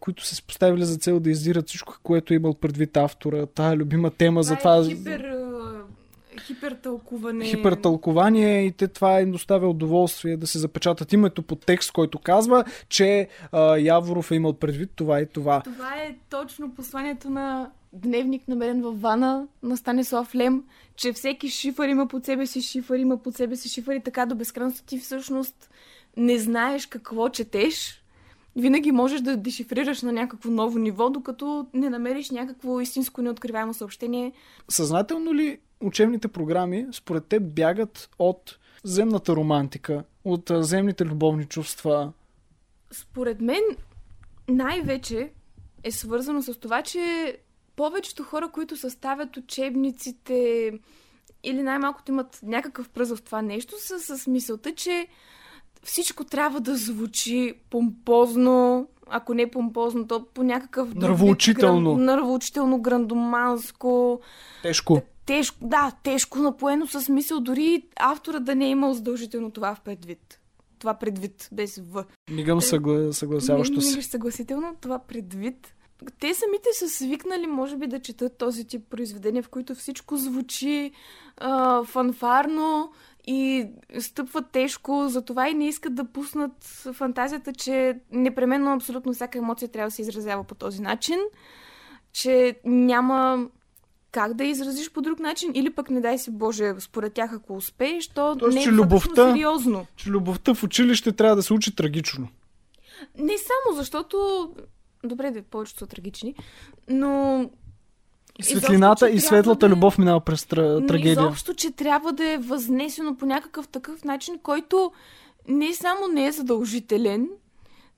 Speaker 2: които се поставили за цел да издират всичко, което е имал предвид автора. Тая любима тема
Speaker 3: това
Speaker 2: за това.
Speaker 3: Е хипер, хипертълкуване.
Speaker 2: Хипертълкувание и те това им доставя удоволствие да се запечатат името по текст, който казва, че а, Яворов е имал предвид това и това.
Speaker 3: Това е точно посланието на дневник намерен в вана на Станислав Лем, че всеки шифър има под себе си шифър, има под себе си шифър и така до безкрайност ти всъщност не знаеш какво четеш. Винаги можеш да дешифрираш на някакво ново ниво, докато не намериш някакво истинско неоткриваемо съобщение.
Speaker 2: Съзнателно ли учебните програми според теб бягат от земната романтика, от земните любовни чувства?
Speaker 3: Според мен най-вече е свързано с това, че повечето хора, които съставят учебниците или най-малкото имат някакъв пръз в това нещо, са с мисълта, че всичко трябва да звучи помпозно, ако не помпозно, то по някакъв...
Speaker 2: Нървоучително.
Speaker 3: Гран, нървоучително, грандоманско.
Speaker 2: Тежко.
Speaker 3: Тежко, да, тежко напоено с мисъл, дори автора да не е имал задължително това в предвид. Това предвид, без В.
Speaker 2: Мигам съгла... съгласяващо
Speaker 3: се. Не, съгласително, това предвид те самите са свикнали, може би, да четат този тип произведения, в които всичко звучи а, фанфарно и стъпват тежко, затова и не искат да пуснат фантазията, че непременно абсолютно всяка емоция трябва да се изразява по този начин, че няма как да изразиш по друг начин или пък не дай си Боже, според тях ако успееш, то Тоест, не е че любовта, сериозно.
Speaker 2: Че любовта в училище трябва да се учи трагично.
Speaker 3: Не само, защото Добре, да повечето са трагични, но
Speaker 2: Светлината изобщо, и светлата да... любов минава през тра... трагедия.
Speaker 3: Изобщо, че трябва да е възнесено по някакъв такъв начин, който не само не е задължителен,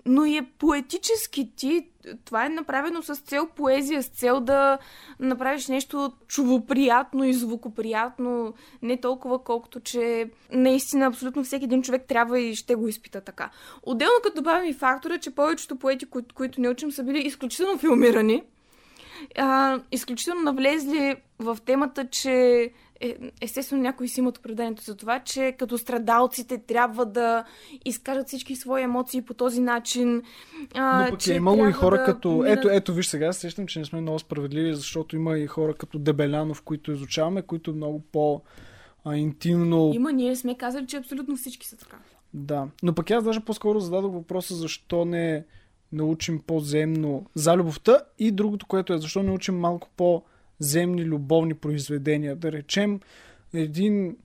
Speaker 3: но и е поетически ти. Това е направено с цел поезия, с цел да направиш нещо чувоприятно и звукоприятно, не толкова колкото, че наистина абсолютно всеки един човек трябва и ще го изпита така. Отделно като добавим и фактора, че повечето поети, кои, които не учим, са били изключително филмирани, а, изключително навлезли в темата, че е, естествено някои си имат оправданието за това, че като страдалците трябва да изкажат всички свои емоции по този начин. А,
Speaker 2: Но пък
Speaker 3: че
Speaker 2: е имало и хора
Speaker 3: да
Speaker 2: като... Ето, ето, виж сега, сещам, че не сме много справедливи, защото има и хора като Дебелянов, които изучаваме, които много по а, интимно...
Speaker 3: Има, ние сме казали, че абсолютно всички са така.
Speaker 2: Да. Но пък аз даже по-скоро зададох въпроса защо не научим по-земно за любовта и другото, което е защо не учим малко по-земни любовни произведения. Да речем един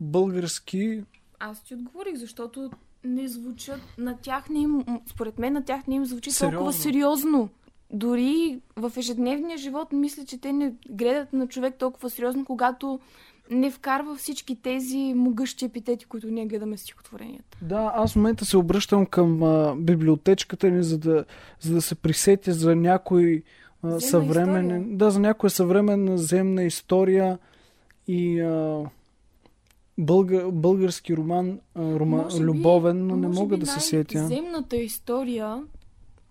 Speaker 2: български
Speaker 3: Аз ти отговорих, защото не звучат на тях не им, според мен на тях не им звучи
Speaker 2: Сериозно.
Speaker 3: толкова сериозно. Дори в ежедневния живот мисля, че те не гледат на човек толкова сериозно, когато не вкарва всички тези могъщи епитети, които ние гледаме стихотворенията.
Speaker 2: Да, аз в момента се обръщам към а, библиотечката ни, за да, за да се присетя за някой а, съвременен...
Speaker 3: история.
Speaker 2: Да, за някоя съвременна земна история и а, бълга, български роман, а, рома,
Speaker 3: Може би-
Speaker 2: любовен, но не мога да се сетя.
Speaker 3: Земната история,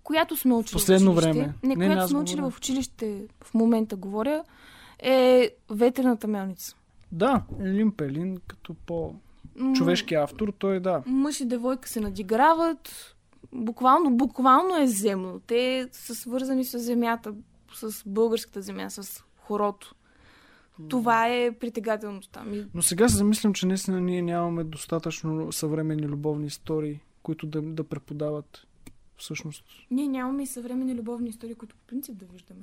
Speaker 3: която сме учили
Speaker 2: Последно
Speaker 3: в училище,
Speaker 2: време.
Speaker 3: Не,
Speaker 2: Не,
Speaker 3: която сме учили в училище, в момента говоря, е ветрената мелница.
Speaker 2: Да, Елин Пелин, като
Speaker 3: М,
Speaker 2: по-човешки автор, той да.
Speaker 3: мъж и девойка се надиграват. Буквално, буквално е земно. Те са свързани с земята, с българската земя, с хорото. Това е притегателността ми.
Speaker 2: Но сега се замислям, че наистина ние нямаме достатъчно съвременни любовни истории, които да, да преподават всъщност
Speaker 3: Ние нямаме и съвременни любовни истории, които по принцип да виждаме.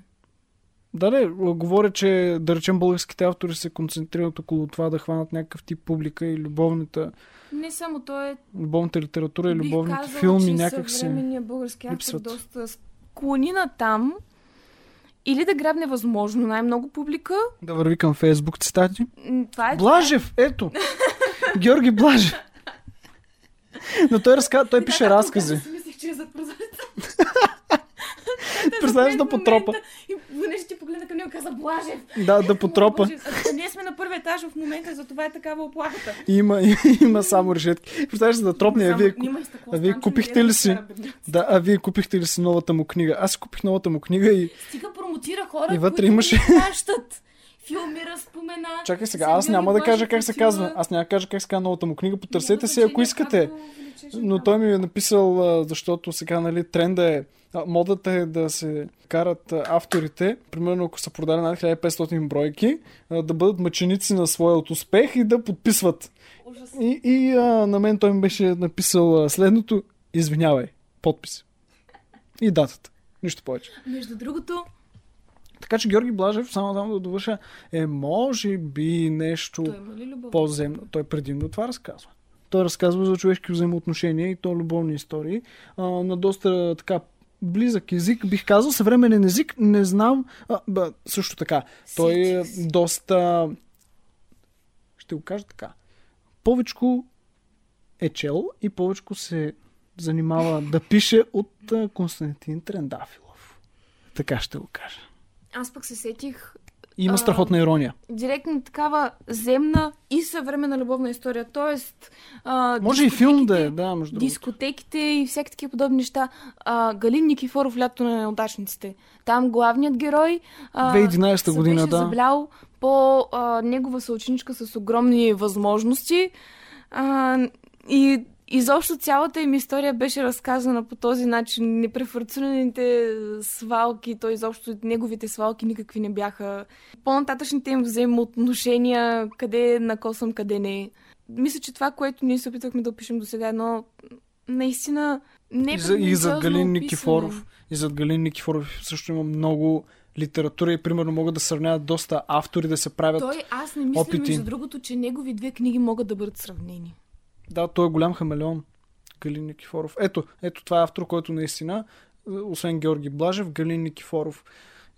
Speaker 2: Да, не, говоря, че да речем българските автори се концентрират около това да хванат някакъв тип публика и любовната,
Speaker 3: Не само то е
Speaker 2: любовната литература и любовните
Speaker 3: казала,
Speaker 2: филми
Speaker 3: че
Speaker 2: някак си.
Speaker 3: съвременният български автор
Speaker 2: липсват.
Speaker 3: доста склони на там или да грабне възможно най-много публика.
Speaker 2: Да върви към Фейсбук цитати.
Speaker 3: Това е
Speaker 2: Блажев, ето! Георги Блажев. Но той, разка... той пише разкази.
Speaker 3: Аз си мислех, че е за прозореца.
Speaker 2: Представяш да потропа.
Speaker 3: И понеже ти погледна към него каза Блажев.
Speaker 2: Да, да потропа.
Speaker 3: Ние сме на първи етаж в момента, затова е такава оплахата.
Speaker 2: Има, има само решетки. Представяш се да тропне, а вие, а вие купихте ли си? да, а вие купихте ли си новата му книга? Аз купих новата му книга и
Speaker 3: Стига промотира хора,
Speaker 2: И вътре
Speaker 3: които
Speaker 2: имаше-
Speaker 3: плащат. Филми разпомена.
Speaker 2: Чакай сега, аз няма да кажа как се казва. Аз няма да кажа как се казва новата му книга. Потърсете си, ако искате. Но той ми е написал, защото сега нали, тренда е, модата е да се карат авторите, примерно ако са продали над 1500 бройки, да бъдат мъченици на своят успех и да подписват.
Speaker 3: Ужас.
Speaker 2: И, и а, на мен той ми беше написал следното, извинявай, подпис. И датата. Нищо повече.
Speaker 3: Между другото,
Speaker 2: Така че Георги Блажев, само само да довърша, е може би нещо
Speaker 3: той
Speaker 2: по-земно. Той предимно това разказва. Той разказва за човешки взаимоотношения и то любовни истории а, на доста така близък език, бих казал, съвременен език, не знам, а, бе, също така, той е доста, ще го кажа така, повечко е чел и повечко се занимава да пише от Константин Трендафилов. Така ще го кажа.
Speaker 3: Аз пък се сетих
Speaker 2: Има
Speaker 3: А,
Speaker 2: страхотна ирония.
Speaker 3: директно такава земна и съвременна любовна история. Тоест, а,
Speaker 2: Може и филм да е, да, между.
Speaker 3: Дискотеките и всякакви такива подобни неща. А, Галин Никифоров, лято на неудачниците. Там главният герой а,
Speaker 2: 2011
Speaker 3: се
Speaker 2: година, да.
Speaker 3: заблял по а, негова съученичка с огромни възможности. А, и изобщо цялата им история беше разказана по този начин. Непрефарцираните свалки, то изобщо неговите свалки никакви не бяха. По-нататъчните им взаимоотношения, къде накосвам, къде не. Мисля, че това, което ние се опитвахме да опишем до сега, е едно наистина не
Speaker 2: И, за, и зад Галин. Никифоров. И зад Галин Никифоров също има много литература и примерно могат да сравняват доста автори да се правят.
Speaker 3: Той, аз не мисля,
Speaker 2: опити.
Speaker 3: между другото, че негови две книги могат да бъдат сравнени.
Speaker 2: Да, той е голям хамелеон. Галин Никифоров. Ето, ето това е автор, който наистина, е, освен Георги Блажев, Галин Никифоров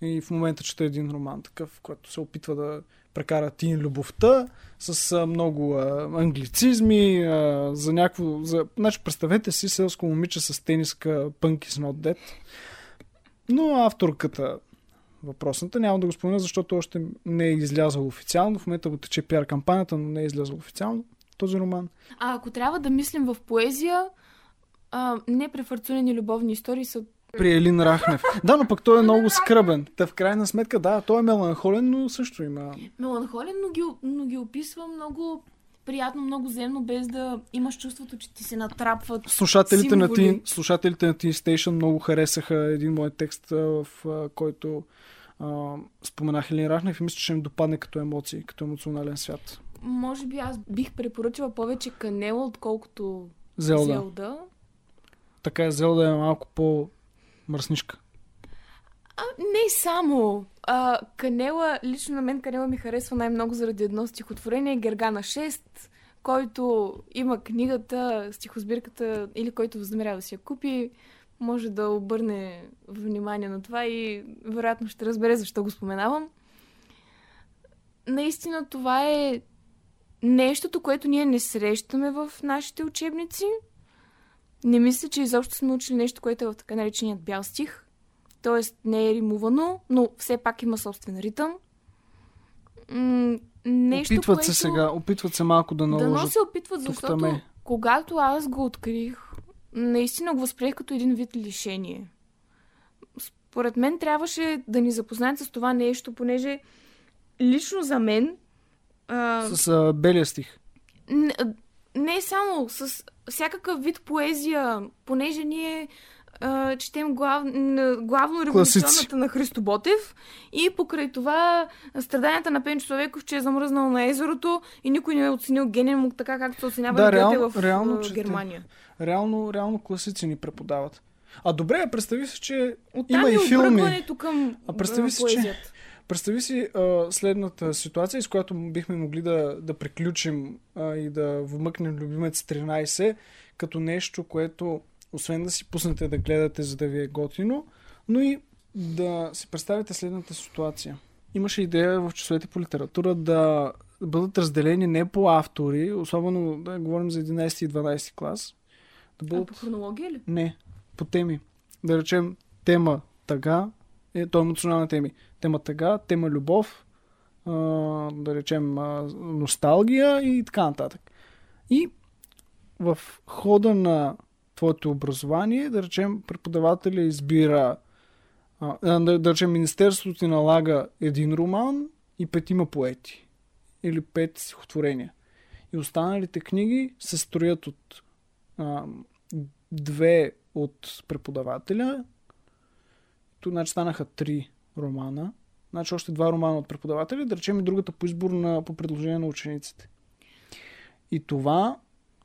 Speaker 2: и в момента чета един роман такъв, който се опитва да прекара тин любовта с а, много а, англицизми, а, за някакво... За... Значи, представете си селско момиче с тениска Punk is not. Но авторката въпросната няма да го спомена, защото още не е излязъл официално. В момента го тече пиар кампанията, но не е излязъл официално този роман.
Speaker 3: А ако трябва да мислим в поезия, а, непрефарцунени любовни истории са
Speaker 2: При Елин Рахнев. Да, но пък той е много скръбен. Та в крайна сметка, да, той е меланхолен, но също има...
Speaker 3: Меланхолен, но ги, но ги описва много приятно, много земно, без да имаш чувството, че ти се натрапват
Speaker 2: Слушателите на,
Speaker 3: символи.
Speaker 2: Teen, слушателите на Teen Station много харесаха един мой текст, в който а, споменах Елин Рахнев и мисля, че ще им допадне като емоции, като емоционален свят.
Speaker 3: Може би аз бих препоръчала повече Канела, отколкото
Speaker 2: Зелда.
Speaker 3: Зелда.
Speaker 2: Така е, Зелда е малко по-мръснишка.
Speaker 3: А, не само. А, Канела, лично на мен Канела ми харесва най-много заради едно стихотворение Гергана 6, който има книгата, стихосбирката или който възнамерява да си я купи, може да обърне внимание на това и вероятно ще разбере защо го споменавам. Наистина това е нещото, което ние не срещаме в нашите учебници. Не мисля, че изобщо сме учили нещо, което е в така нареченият бял стих. Тоест не е римувано, но все пак има собствен ритъм. М- нещо,
Speaker 2: опитват
Speaker 3: което...
Speaker 2: се сега, опитват се малко да
Speaker 3: Дано
Speaker 2: наложат.
Speaker 3: се опитват, защото
Speaker 2: тухтаме.
Speaker 3: когато аз го открих, наистина го възприех като един вид лишение. Според мен трябваше да ни запознаят с това нещо, понеже лично за мен а,
Speaker 2: С а, белия стих.
Speaker 3: не, не само с всякакъв вид поезия, понеже ние а, четем глав, главно революционната на Христо Ботев и покрай това страданията на Пенчо Човеков, че е замръзнал на езерото и никой не е оценил гения му така, както се оценява
Speaker 2: Да, реално-
Speaker 3: в
Speaker 2: реално чете.
Speaker 3: Германия.
Speaker 2: Реално, реално класици ни преподават. А добре, представи си, че
Speaker 3: Оттам
Speaker 2: има
Speaker 3: и
Speaker 2: и филми.
Speaker 3: към
Speaker 2: А представи си, че-. Представи си а, следната ситуация, с която бихме могли да, да приключим а, и да вмъкнем Любимец 13 като нещо, което освен да си пуснете да гледате, за да ви е готино, но и да си представите следната ситуация. Имаше идея в часовете по литература да бъдат разделени не по автори, особено да говорим за 11 и 12 клас, да
Speaker 3: А
Speaker 2: бъдат
Speaker 3: по хронология ли?
Speaker 2: не, по теми. Да речем тема тъга, е, то е емоционална теми. Тема тъга, тема любов, да речем носталгия и така нататък. И в хода на твоето образование, да речем, преподавателя избира, да, да речем, Министерството ти налага един роман и петима поети. Или пет стихотворения. И останалите книги се строят от а, две от преподавателя. Значи станаха три романа. Значи още два романа от преподавателя, да речем и другата по избор на, по предложение на учениците. И това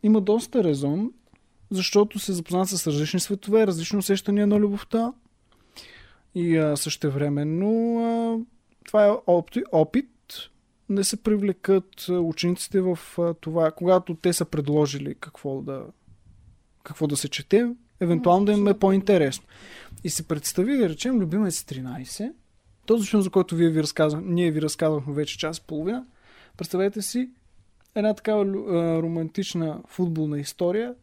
Speaker 2: има доста резон, защото се запознават с различни светове, различни усещания на любовта. И а, същевременно това е опит, опит да се привлекат учениците в това, когато те са предложили какво да, какво да се чете, евентуално да им е по-интересно. И се представи, да речем, Любимец 13, този филм, за който вие ви разказах, ние ви разказахме вече час и половина, представете си една такава а, романтична футболна история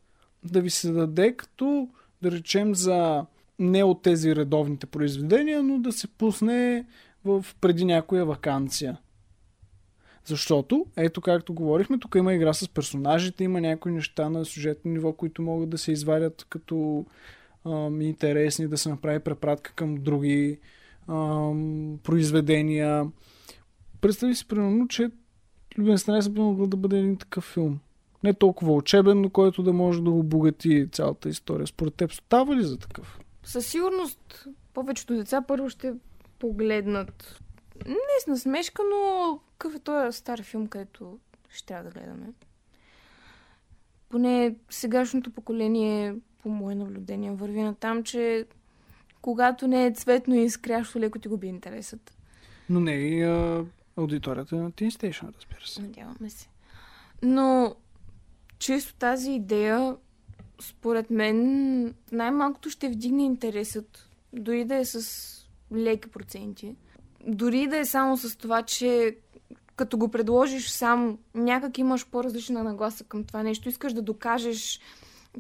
Speaker 2: да ви се даде като, да речем, за не от тези редовните произведения, но да се пусне в преди някоя вакансия. Защото, ето както говорихме, тук има игра с персонажите, има някои неща на сюжетно ниво, които могат да се извадят като ам, интересни, да се направи препратка към други ам, произведения. Представи си, примерно, че Любен Страница би могъл да бъде един такъв филм. Не толкова учебен, но който да може да обогати цялата история. Според теб става ли за такъв?
Speaker 3: Със сигурност повечето деца първо ще погледнат не с насмешка, но какъв е този стар филм, където ще трябва да гледаме. Поне сегашното поколение, по мое наблюдение, върви на там, че когато не е цветно и изкрящо, леко ти губи интересът.
Speaker 2: Но не и а, аудиторията на Teen Station, разбира се.
Speaker 3: Надяваме се. Но чисто тази идея, според мен, най-малкото ще вдигне интересът, дори да е с леки проценти. Дори да е само с това, че като го предложиш сам, някак имаш по-различна нагласа към това нещо. Искаш да докажеш,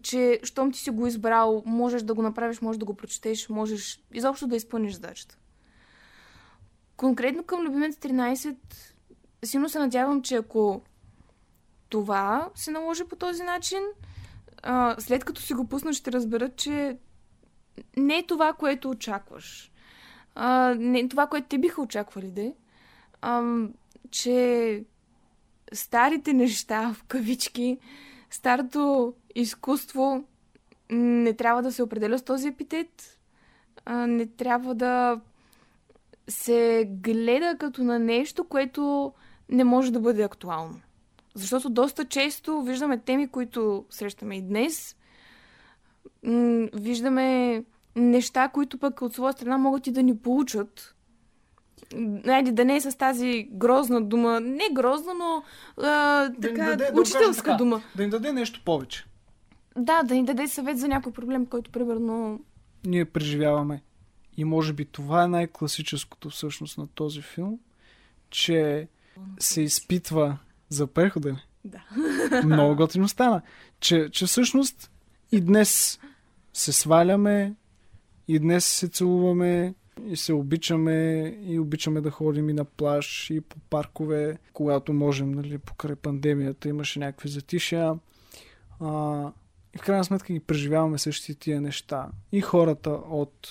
Speaker 3: че щом ти си го избрал, можеш да го направиш, можеш да го прочетеш, можеш изобщо да изпълниш задачата. Конкретно към Любимец 13, силно се надявам, че ако това се наложи по този начин, след като си го пуснат, ще разберат, че не е това, което очакваш. Не е това, което те биха очаквали, де. А, че старите неща, в кавички, старото изкуство не трябва да се определя с този епитет. Не трябва да се гледа като на нещо, което не може да бъде актуално. Защото доста често виждаме теми, които срещаме и днес. Виждаме неща, които пък от своя страна могат и да ни получат. Найде да не е с тази грозна дума. Не грозна, но а, така,
Speaker 2: даде,
Speaker 3: учителска
Speaker 2: да
Speaker 3: дума.
Speaker 2: Да им даде нещо повече.
Speaker 3: Да, да ни даде съвет за някой проблем, който примерно...
Speaker 2: Ние преживяваме. И може би това е най-класическото всъщност на този филм, че се изпитва за преходен.
Speaker 3: Да.
Speaker 2: Много готино стана. Че, че всъщност и днес се сваляме, и днес се целуваме, и се обичаме, и обичаме да ходим и на плаж, и по паркове, когато можем, нали, покрай пандемията имаше някакви затишия. А, и в крайна сметка ги преживяваме същите тия неща. И хората от,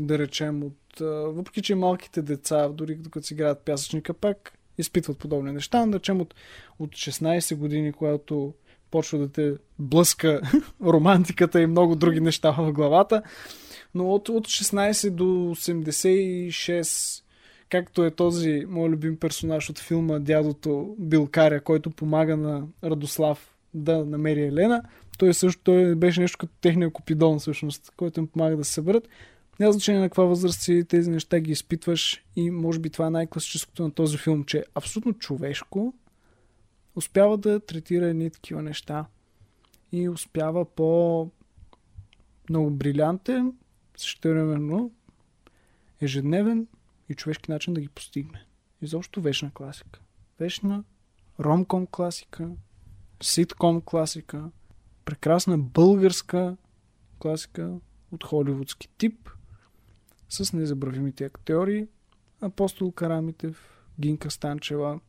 Speaker 2: да речем, от, въпреки че малките деца, дори докато си играят пясъчника, пак изпитват подобни неща. Да речем от, от 16 години, когато почва да те блъска романтиката и много други неща в главата. Но от, от 16 до 86, както е този мой любим персонаж от филма Дядото Билкаря, който помага на Радослав да намери Елена, той също той беше нещо като техния купидон, всъщност, който им помага да се съберат. Няма значение на каква възраст си, тези неща ги изпитваш и може би това е най-класическото на този филм, че абсолютно човешко успява да третира едни такива неща и успява по много брилянтен, същевременно ежедневен и човешки начин да ги постигне. Изобщо вечна класика. Вечна ромком класика, ситком класика, прекрасна българска класика от холивудски тип, с незабравимите актьори, Апостол Карамитев, Гинка Станчева,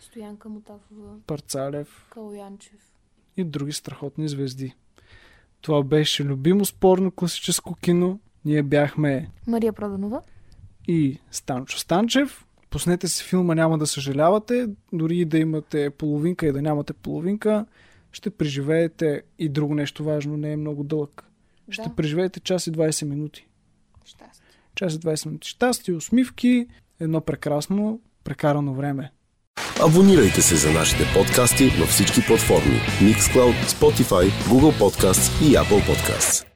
Speaker 3: Стоянка Мутафова,
Speaker 2: Парцалев
Speaker 3: Калоянчев.
Speaker 2: и други страхотни звезди. Това беше любимо спорно класическо кино. Ние бяхме
Speaker 3: Мария Проданова.
Speaker 2: и Станчо Станчев. Пуснете си филма, няма да съжалявате. Дори и да имате половинка и да нямате половинка, ще преживеете и друго нещо важно, не е много дълъг. Ще
Speaker 3: Да.
Speaker 2: преживеете час и 20 минути.
Speaker 3: Щастие.
Speaker 2: Час и 20 минути щастие, усмивки, едно прекрасно прекарано време.
Speaker 4: Абонирайте се за нашите подкасти във всички платформи Mixcloud, Spotify, Google Podcasts и Apple Podcasts.